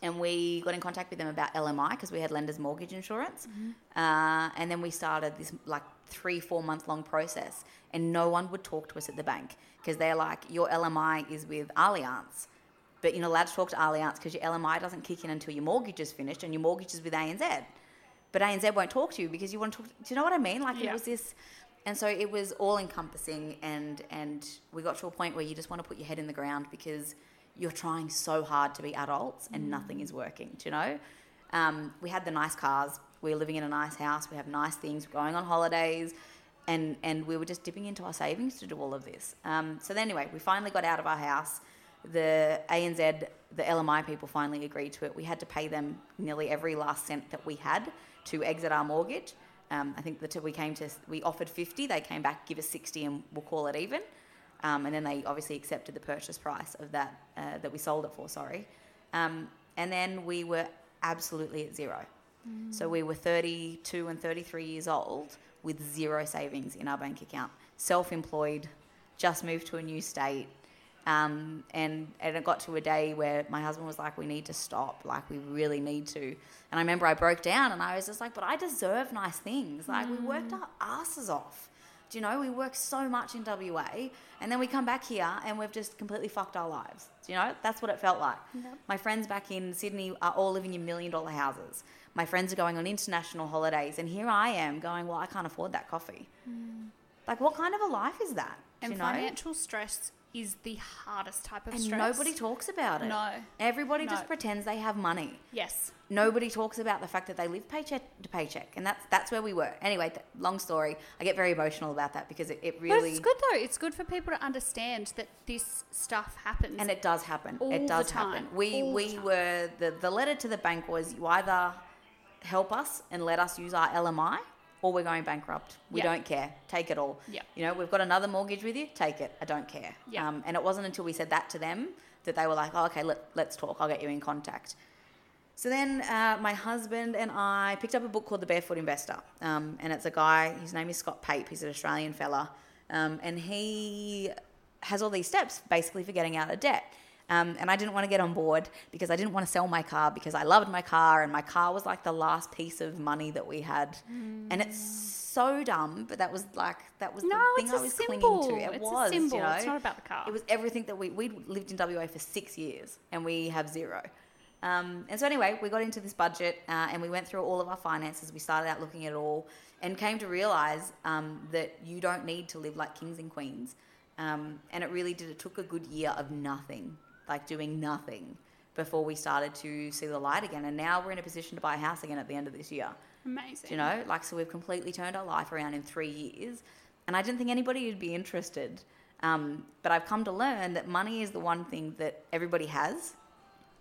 and we got in contact with them about LMI because we had lenders mortgage insurance. Uh, and then we started this like three four month long process, and no one would talk to us at the bank because they're like, your LMI is with Allianz. But you're not allowed to talk to Allianz because your LMI doesn't kick in until your mortgage is finished, and your mortgage is with ANZ but ANZ won't talk to you because you want to talk. Do you know what I mean? Like Yeah. it was this, and so it was all encompassing, and and we got to a point where you just want to put your head in the ground because you're trying so hard to be adults and nothing is working. Do you know? Um, we had the nice cars. We were living in a nice house. We have nice things. We're going on holidays. And, and we were just dipping into our savings to do all of this. Um, so then anyway, we finally got out of our house the ANZ, the LMI people finally agreed to it. We had to pay them nearly every last cent that we had to exit our mortgage. Um, I think that we came to, we offered 50, they came back, give us 60 and we'll call it even. Um, and then they obviously accepted the purchase price of that, uh, that we sold it for, sorry. Um, and then we were absolutely at zero. So we were 32 and 33 years old with zero savings in our bank account, self employed, just moved to a new state. Um, and, and it got to a day where my husband was like, we need to stop. Like, we really need to. And I remember I broke down and I was just like, but I deserve nice things. Like, we worked our asses off. Do you know, we work so much in WA and then we come back here and we've just completely fucked our lives. Do you know? That's what it felt like. Yep. My friends back in Sydney are all living in million dollar houses. My friends are going on international holidays, and here I am going, Well, I can't afford that coffee. Like, what kind of a life is that? And you know? financial stress is the hardest type of and stress. nobody talks about it. No. Everybody No. just pretends they have money. Yes. Nobody talks about the fact that they live paycheck to paycheck, and that's that's where we were. Anyway, th- long story. I get very emotional about that because it, it But really it's good though. It's good for people to understand that this stuff happens. and it does happen. All it the does time. happen. We All the we time. were the the letter to the bank was you either help us and let us use our LMI, or we're going bankrupt. We Yeah. don't care. Take it all. Yeah. You know, we've got another mortgage with you. Take it. I don't care. Yeah. Um, and it wasn't until we said that to them that they were like, oh, okay, let, let's talk. I'll get you in contact. So then uh, my husband and I picked up a book called The Barefoot Investor. Um, and it's a guy, his name is Scott Pape. He's an Australian fella. Um, and he has all these steps basically for getting out of debt. Um, and I didn't want to get on board because I didn't want to sell my car because I loved my car and my car was like the last piece of money that we had. And it's so dumb, but that was like, that was no, the thing I was symbol. clinging to. It it's was, a symbol. you know. It's not about the car. It was everything that we we lived in WA for six years, and we have zero. Um, and so anyway, we got into this budget, uh, and we went through all of our finances. We started out looking at it all, and came to realize um, that you don't need to live like kings and queens. Um, and it really did. It took a good year of nothing, like doing nothing, before we started to see the light again. And now we're in a position to buy a house again at the end of this year. Amazing. Do you know, like, so we've completely turned our life around in three years. And I didn't think anybody would be interested. Um, but I've come to learn that money is the one thing that everybody has,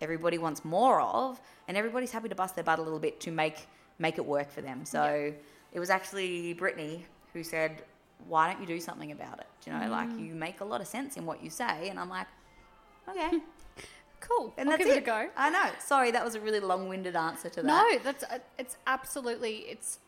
everybody wants more of, and everybody's happy to bust their butt a little bit to make make it work for them. So it was actually Brittany who said, "Why don't you do something about it? Do you know, like you make a lot of sense in what you say." And I'm like, "Okay." Cool. And I'll that's give it. it a go. I know. Sorry, that was a really long-winded answer to that. No, that's uh, it's absolutely it's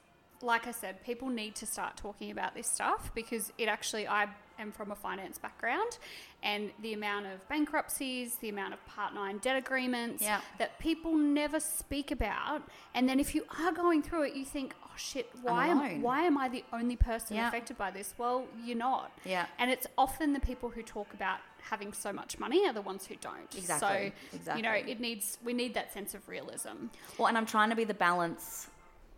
like I said, people need to start talking about this stuff because it actually, I am from a finance background, and the amount of bankruptcies, the amount of Part 9 debt agreements Yeah. that people never speak about. And then if you are going through it, you think, oh shit, why, am, why am I the only person Yeah. affected by this? Well, you're not. Yeah. And it's often the people who talk about having so much money are the ones who don't. Exactly, So, you know, it needs, we need that sense of realism. Well, and I'm trying to be the balance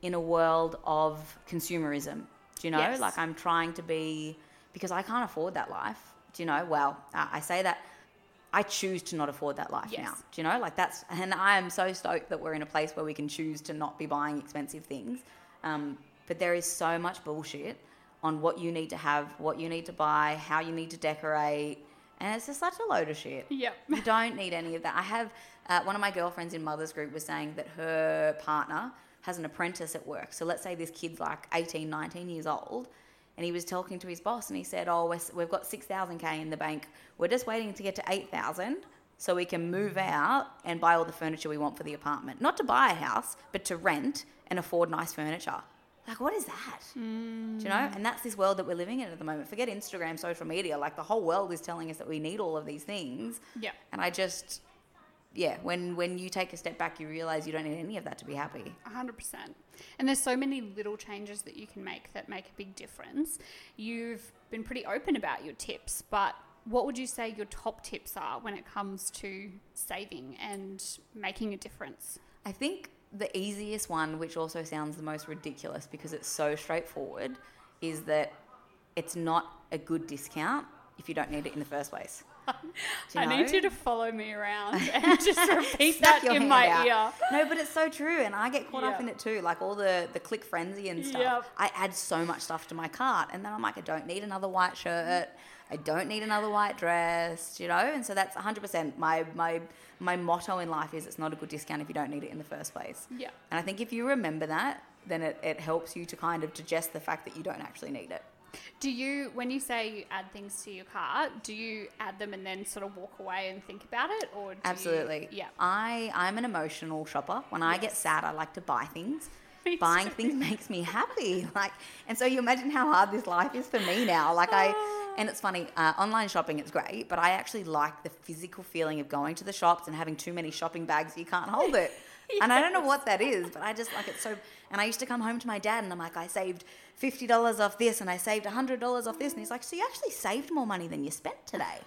in a world of consumerism. Do you know? Yes. Like I'm trying to be because I can't afford that life. Do you know? Well, I say that I choose to not afford that life Yes. now. Do you know? Like that's and I am so stoked that we're in a place where we can choose to not be buying expensive things. Um, but there is so much bullshit on what you need to have, what you need to buy, how you need to decorate, and it's just such a load of shit. Yep. You don't need any of that. I have uh, one of my girlfriends in mother's group was saying that her partner has an apprentice at work. So let's say this kid's like 18, 19 years old. And he was talking to his boss and he said, Oh, we're, we've got 6,000K in the bank. We're just waiting to get to 8,000 so we can move out and buy all the furniture we want for the apartment. Not to buy a house, but to rent and afford nice furniture. Like, what is that? Do you know? Mm. And that's this world that we're living in at the moment. Forget Instagram, social media. Like, the whole world is telling us that we need all of these things. Yeah. And I just, yeah, when when you take a step back, you realize you don't need any of that to be happy. A hundred percent. And there's so many little changes that you can make that make a big difference. You've been pretty open about your tips, but what would you say your top tips are when it comes to saving and making a difference? I think the easiest one, which also sounds the most ridiculous because it's so straightforward, is that it's not a good discount if you don't need it in the first place. I need you to follow me around and just repeat that in my out. ear. No, but it's so true, and I get caught up in it too. Like all the the click frenzy and stuff. Yep. I add so much stuff to my cart, and then I'm like, I don't need another white shirt. I don't need another white dress. You know, and so that's 100 percent my my my motto in life is it's not a good discount if you don't need it in the first place. Yeah. And I think if you remember that, then it, it helps you to kind of digest the fact that you don't actually need it. Do you, when you say you add things to your cart, do you add them and then sort of walk away and think about it, or do you- Absolutely. yeah. I I'm an emotional shopper. When I get sad, I like to buy things. Me Buying too. things makes me happy. Like, and so you imagine how hard this life is for me now. Like I, and it's funny. Uh, online shopping, it's great, but I actually like the physical feeling of going to the shops and having too many shopping bags you can't hold it. And I don't know what that is, but I just like it so. And I used to come home to my dad, and I'm like, I saved fifty dollars off this, and I saved hundred dollars off this, and he's like, so you actually saved more money than you spent today.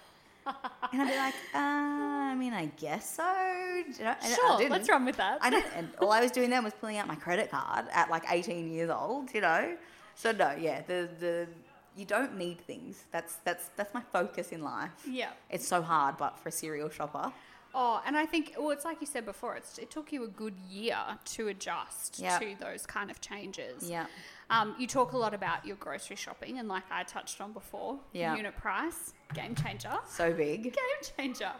And I'd be like, uh, I mean, I guess so. You know? Sure, let's run with that. I didn't. And all I was doing then was pulling out my credit card at like 18 years old, you know? So, no, yeah, the, the, you don't need things. That's, that's, that's my focus in life. Yeah. It's so hard, but for a serial shopper. Oh, and I think, well, it's like you said before, it's, it took you a good year to adjust Yeah. to those kind of changes. Yeah. Um, you talk a lot about your grocery shopping, and like I touched on before, Yeah. unit price, game changer. So big. Game changer.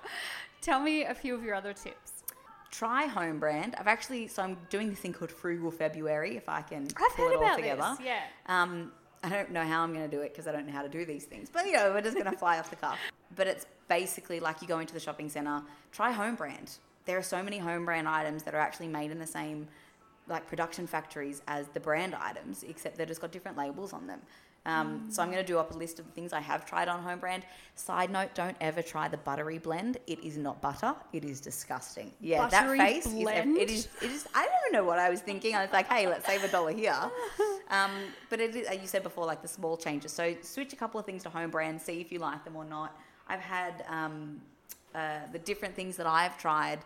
Tell me a few of your other tips. Try home brand. I've actually, so I'm doing this thing called Frugal February, if I can I've pull it all about together. this. Yeah. Um, I don't know how I'm going to do it because I don't know how to do these things. But, you know, we're just going to fly off the cuff. But it's basically like you go into the shopping centre, try home brand. There are so many home brand items that are actually made in the same like production factories as the brand items, except they've just got different labels on them. Um, So I'm going to do up a list of things I have tried on home brand. Side note: Don't ever try the buttery blend. It is not butter. It is disgusting. Yeah, Buttery that face. blend? Is, it is. It is. I don't even know what I was thinking. I was like, hey, let's save a dollar here. Um, but it is, you said before, like the small changes. So switch a couple of things to home brand. See if you like them or not. I've had um, uh, the different things that I've tried: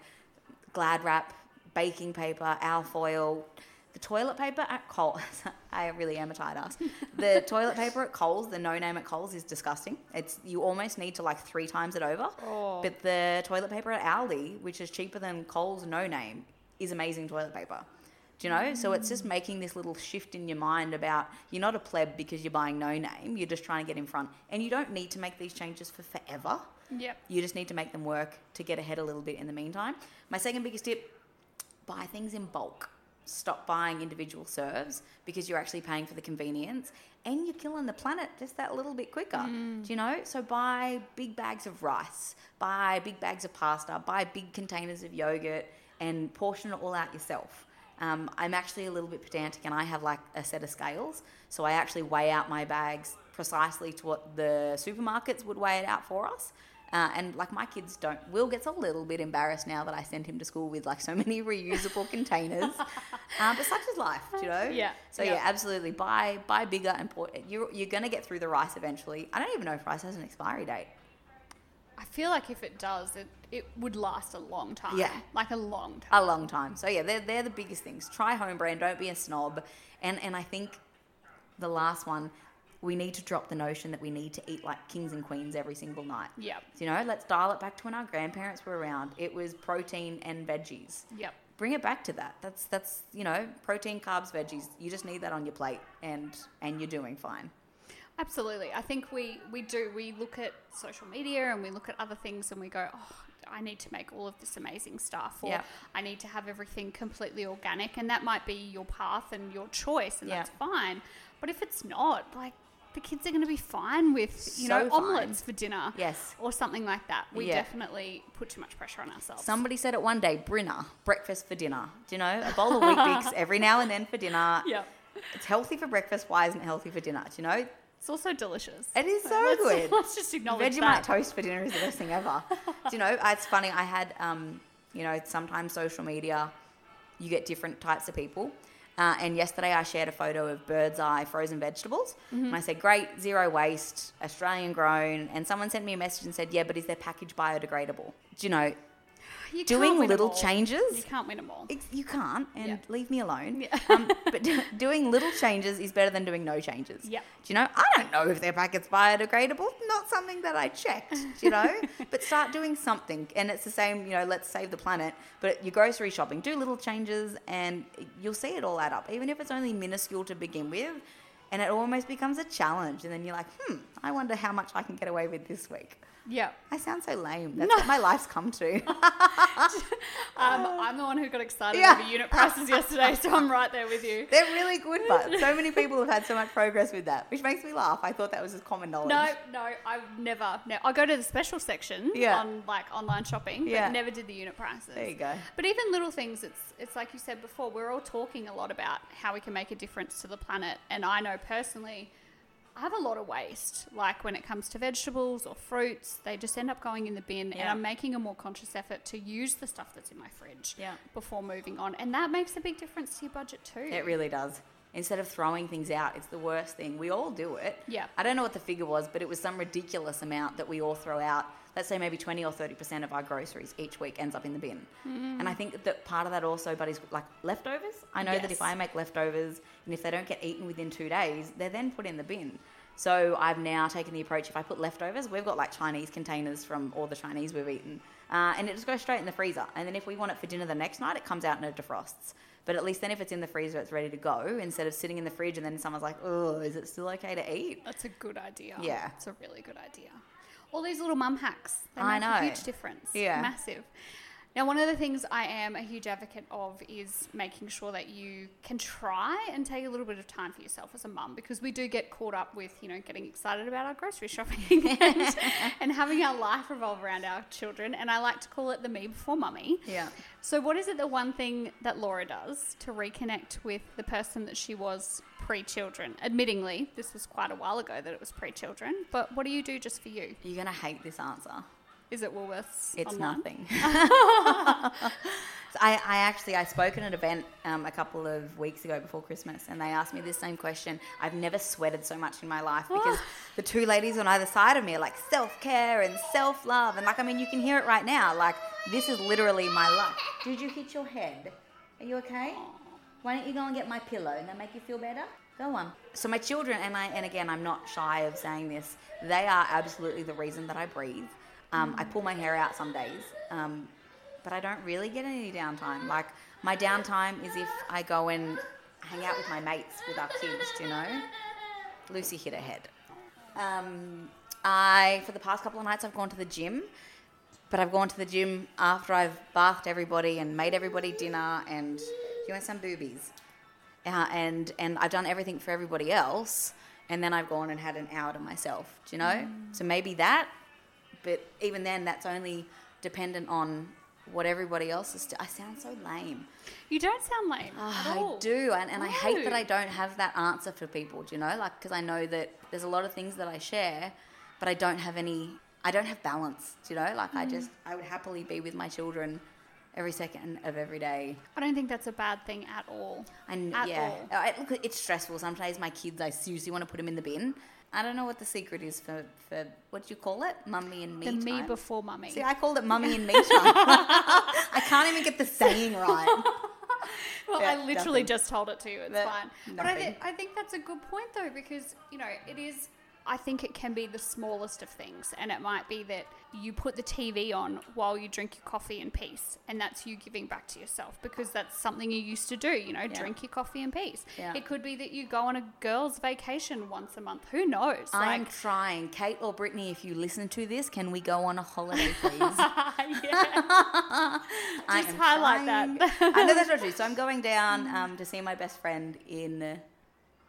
Glad wrap, baking paper, alfoil, the toilet paper at Coles. I really am a tight ass. The toilet paper at Coles, the no name at Coles, is disgusting. It's you almost need to like three times it over. Oh. But the toilet paper at Aldi, which is cheaper than Coles no name, is amazing toilet paper. Do you know? So it's just mm. making this little shift in your mind about you're not a pleb because you're buying no name. You're just trying to get in front, and you don't need to make these changes for forever. Yep. You just need to make them work to get ahead a little bit in the meantime. My second biggest tip buy things in bulk. Stop buying individual serves because you're actually paying for the convenience and you're killing the planet just that little bit quicker. Do you know? So buy big bags of rice, buy big bags of pasta, buy big containers of yogurt and portion it all out yourself. Um, I'm actually a little bit pedantic and I have like a set of scales. So I actually weigh out my bags precisely to what the supermarkets would weigh it out for us. Uh, and like my kids don't. Will gets a little bit embarrassed now that I send him to school with like so many reusable containers. Uh, but such is life, you know. Yeah, So yeah. yeah, absolutely. Buy buy bigger and pour. You're you're gonna get through the rice eventually. I don't even know if rice has an expiry date. I feel like if it does, it, it would last a long time. Yeah. Like a long time. a long time. So yeah, they're they're the biggest things. Try home brand. Don't be a snob. And and I think the last one, we need to drop the notion that we need to eat like kings and queens every single night. Yep. You know, let's dial it back to when our grandparents were around. It was protein and veggies. Yep. Bring it back to that. That's that's you know protein, carbs, veggies. You just need that on your plate, and and you're doing fine. Absolutely. I think we, we do. We look at social media and we look at other things and we go, oh, I need to make all of this amazing stuff. Or Yeah. I need to have everything completely organic. And that might be your path and your choice, and Yeah. that's fine. But if it's not, like, the kids are going to be fine with, you So know, omelets for dinner. Yes. Or something like that. We Yeah. definitely put too much pressure on ourselves. Somebody said it one day, Brinner, breakfast for dinner. Do you know? A bowl of Weet-Bix every now and then for dinner. yeah. It's healthy for breakfast. Why isn't it healthy for dinner? Do you know? It's also delicious. It is so let's, good. Let's just acknowledge Vegemite that. toast for dinner is the best thing ever. Do you know? It's funny. I had, um, you know, sometimes social media, you get different types of people. Uh, and yesterday I shared a photo of bird's eye frozen vegetables. Mm-hmm. And I said, great, zero waste, Australian grown. And someone sent me a message and said, yeah, but is their package biodegradable? Do you know, You doing little changes You can't win them all. It's, you can't, and Yeah. leave me alone. Yeah. um, but do, doing little changes is better than doing no changes. Yeah. Do you know? I don't know if their packet's biodegradable. Not something that I checked. You know? but start doing something, and it's the same. You know, let's save the planet. But your grocery shopping, do little changes, and you'll see it all add up, even if it's only minuscule to begin with. And it almost becomes a challenge, and then you're like, hmm, I wonder how much I can get away with this week. Yeah. I sound so lame. That's what my life's come to. Um, I'm the one who got excited Yeah. over unit prices yesterday, so I'm right there with you. They're really good, but so many people have had so much progress with that, which makes me laugh. I thought that was just common knowledge. No, no, I've never. No, I go to the special section Yeah. on like online shopping, but Yeah. never did the unit prices. There you go. But even little things, it's it's like you said before. We're all talking a lot about how we can make a difference to the planet, and I know personally, I have a lot of waste. Like when it comes to vegetables or fruits, they just end up going in the bin, and I'm making a more conscious effort to use the stuff that's in my fridge Yeah. before moving on, and that makes a big difference to your budget too. It really does. Instead of throwing things out, it's the worst thing. We all do it. Yeah. I don't know what the figure was, but it was some ridiculous amount that we all throw out. Let's say maybe 20 or 30% of our groceries each week ends up in the bin. Mm. And I think that part of that also, but is like leftovers. I know that if I make leftovers and if they don't get eaten within two days, they're then put in the bin. So I've now taken the approach if I put leftovers, we've got like Chinese containers from all the Chinese we've eaten, uh, and it just goes straight in the freezer. And then if we want it for dinner the next night, it comes out and it defrosts. But at least then if it's in the freezer, it's ready to go instead of sitting in the fridge and then someone's like, oh, is it still okay to eat? That's a good idea. Yeah. It's a really good idea. All these little mum hacks, they I make know. a huge difference. Yeah. Massive. Now, one of the things I am a huge advocate of is making sure that you can try and take a little bit of time for yourself as a mum because we do get caught up with, you know, getting excited about our grocery shopping and, and having our life revolve around our children. And I like to call it the me before mummy. Yeah. So, what is it the one thing that Laura does to reconnect with the person that she was pre children? Admittingly, this was quite a while ago that it was pre children, but what do you do just for you? You're going to hate this answer. Is it Woolworths? It's online? nothing. So I, I actually I spoke at an event um, a couple of weeks ago before Christmas, and they asked me this same question. I've never sweated so much in my life because the two ladies on either side of me are like self care and self love, and like I mean you can hear it right now. Like this is literally my life. Did you hit your head? Are you okay? Why don't you go and get my pillow and that make you feel better? Go on. So my children and I, and again, I'm not shy of saying this. They are absolutely the reason that I breathe. Um, I pull my hair out some days, um, but I don't really get any downtime. Like my downtime is if I go and hang out with my mates with our kids. Do you know? Lucy hit her head. Um, I for the past couple of nights I've gone to the gym, but I've gone to the gym after I've bathed everybody and made everybody dinner and you want some boobies, uh, and and I've done everything for everybody else, and then I've gone and had an hour to myself. Do you know? So maybe that, but even then, that's only dependent on what everybody else is. I sound so lame. You don't sound lame Oh, at all. I do, and, and I hate that I don't have that answer for people. Do you know, like because I know that there's a lot of things that I share, but I don't have any. I don't have balance. Do you know, like Mm. I just I would happily be with my children every second of every day. I don't think that's a bad thing at all. And At yeah, all. I, look, it's stressful. Sometimes my kids, I seriously want to put them in the bin. I don't know what the secret is for for what do you call it, mummy and me the me before mummy. See, I called it mummy and me time. I can't even get the saying right. Well, Yeah, I literally nothing. just told it to you. It's fine. But I, nothing. th- I think that's a good point, though, because, you know, it is. I think it can be the smallest of things. And it might be that you put the TV on while you drink your coffee in peace. And that's you giving back to yourself because that's something you used to do, you know, drink your coffee in peace. Yeah. It could be that you go on a girls' vacation once a month. Who knows? I'm Like, trying. Kate or Brittany, if you listen to this, can we go on a holiday, please? yeah. Just highlight trying. that. I know that's not true. So I'm going down um, to see my best friend in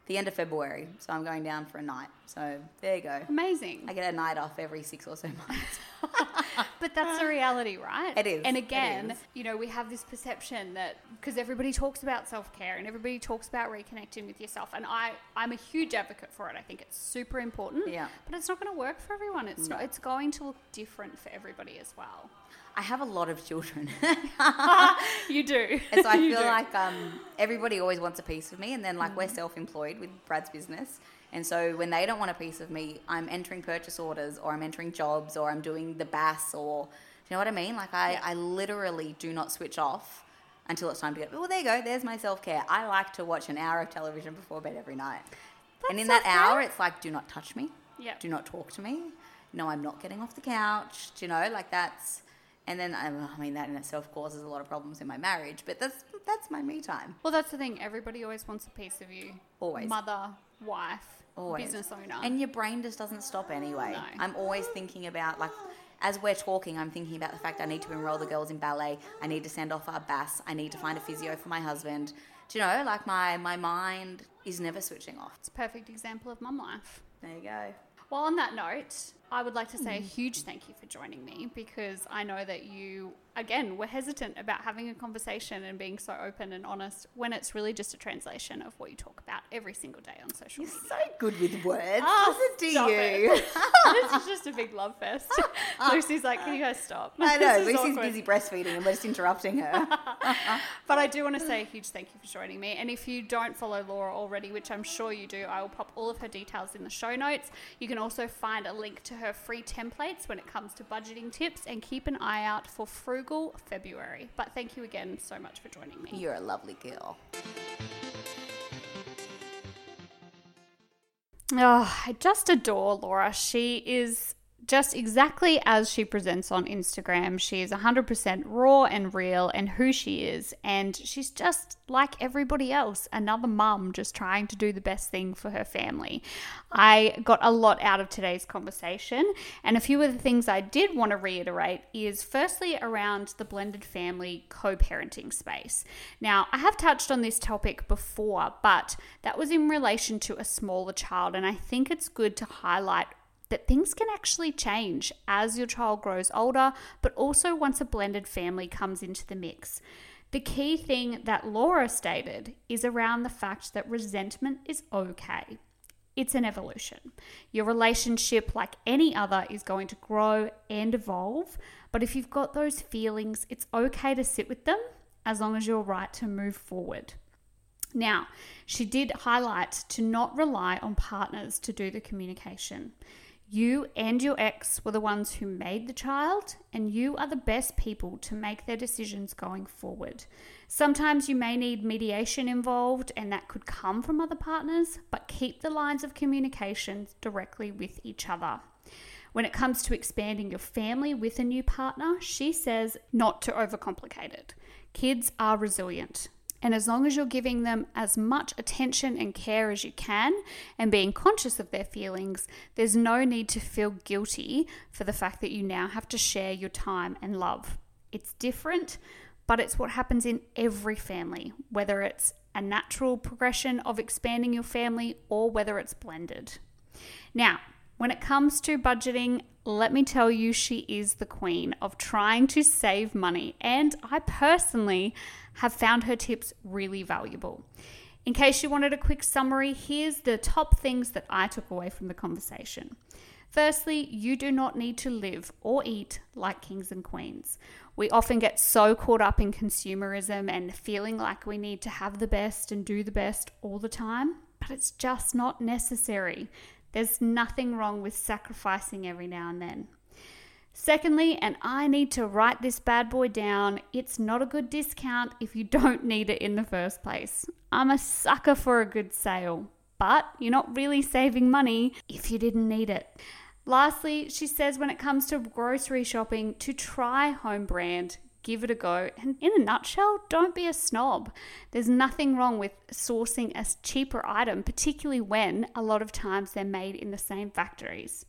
the end of February. So I'm going down for a night. So there you go. Amazing. I get a night off every six or so months. But that's the reality, right? It is, And again, is. you know, we have this perception that because everybody talks about self care and everybody talks about reconnecting with yourself, and I, I'm a huge advocate for it. I think it's super important. Yeah. But it's not going to work for everyone. It's not, it's going to look different for everybody as well. I have a lot of children. You do. And so I You feel do. like um, everybody always wants a piece of me, and then like we're self-employed with Brad's business, and so when they don't want a piece of me, I'm entering purchase orders, or I'm entering jobs, or I'm doing the BAS, or do you know what I mean? Like I, Yeah. I literally do not switch off until it's time to go. Well, there you go. There's my self-care. I like to watch an hour of television before bed every night, and in that hour, it's like, do not touch me. Yeah. Do not talk to me. No, I'm not getting off the couch. Do you know, like that's. And then um, I mean that in itself causes a lot of problems in my marriage, but that's that's my me time. Well, that's the thing. Everybody always wants a piece of you. Always. Mother, wife, Always. business owner. And your brain just doesn't stop anyway. No. I'm always thinking about like as we're talking, I'm thinking about the fact I need to enroll the girls in ballet. I need to send off our BAS. I need to find a physio for my husband. Do you know, like my my mind is never switching off. it's a perfect example of mum life. There you go. Well, on that note, I would like to say a Mm. huge thank you for joining me because I know that you, again, were hesitant about having a conversation and being so open and honest when it's really just a translation of what you talk about every single day on social You're media. so good with words. Oh, Listen to you. this is just a big love fest. Lucy's like, can you guys stop? I know. Lucy's awkward. busy breastfeeding and we're just interrupting her. But I do want to say a huge thank you for joining me. And if you don't follow Laura already, which I'm sure you do, I will pop all of her details in the show notes. You can also find a link to her free templates when it comes to budgeting tips and keep an eye out for Frugal February. But thank you again so much for joining me. You're a lovely girl. Oh, I just adore Laura. She is just exactly as she presents on Instagram. She is 100% raw and real and who she is. And she's just like everybody else, another mum just trying to do the best thing for her family. I got a lot out of today's conversation. And a few of the things I did want to reiterate is firstly around the blended family co parenting space. Now, I have touched on this topic before, but that was in relation to a smaller child. And I think it's good to highlight that things can actually change as your child grows older, but also once a blended family comes into the mix. The key thing that Laura stated is around the fact that resentment is okay. It's an evolution. Your relationship, like any other, is going to grow and evolve. But if you've got those feelings, it's okay to sit with them as long as you're right to move forward. Now, she did highlight to not rely on partners to do the communication. You and your ex were the ones who made the child, and you are the best people to make their decisions going forward. Sometimes you may need mediation involved, and that could come from other partners, but keep the lines of communication directly with each other. When it comes to expanding your family with a new partner, she says not to overcomplicate it. Kids are resilient. And as long as you're giving them as much attention and care as you can and being conscious of their feelings, there's no need to feel guilty for the fact that you now have to share your time and love. It's different, but it's what happens in every family, whether it's a natural progression of expanding your family or whether it's blended. Now, when it comes to budgeting, let me tell you, she is the queen of trying to save money. And I personally have found her tips really valuable. In case you wanted a quick summary, here's the top things that I took away from the conversation. Firstly, you do not need to live or eat like kings and queens. We often get so caught up in consumerism and feeling like we need to have the best and do the best all the time, but it's just not necessary. There's nothing wrong with sacrificing every now and then. Secondly, and I need to write this bad boy down, it's not a good discount if you don't need it in the first place. I'm a sucker for a good sale, but you're not really saving money if you didn't need it. Lastly, she says when it comes to grocery shopping, to try home brand, give it a go. And in a nutshell, don't be a snob. There's nothing wrong with sourcing a cheaper item, particularly when a lot of times they're made in the same factories.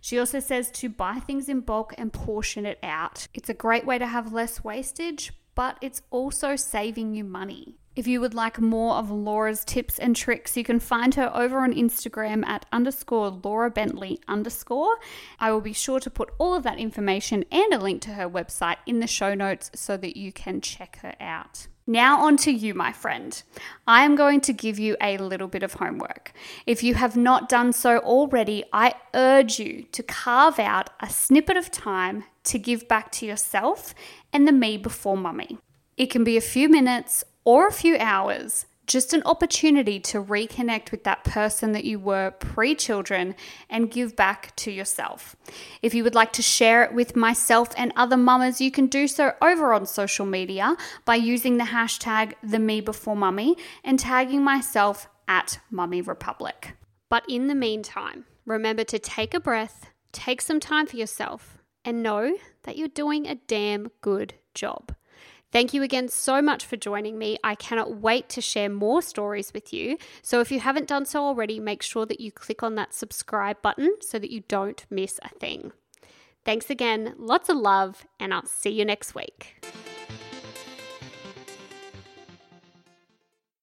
She also says to buy things in bulk and portion it out. It's a great way to have less wastage, but it's also saving you money. If you would like more of Laura's tips and tricks, you can find her over on Instagram at underscore Laura Bentley underscore. I will be sure to put all of that information and a link to her website in the show notes so that you can check her out. Now, on to you, my friend. I am going to give you a little bit of homework. If you have not done so already, I urge you to carve out a snippet of time to give back to yourself and the me before mummy. It can be a few minutes or a few hours, just an opportunity to reconnect with that person that you were pre children and give back to yourself. If you would like to share it with myself and other mamas, you can do so over on social media by using the hashtag the me before mummy and tagging myself at Mummy Republic. But in the meantime, remember to take a breath, take some time for yourself, and know that you're doing a damn good job. Thank you again so much for joining me. I cannot wait to share more stories with you. So, if you haven't done so already, make sure that you click on that subscribe button so that you don't miss a thing. Thanks again, lots of love, and I'll see you next week.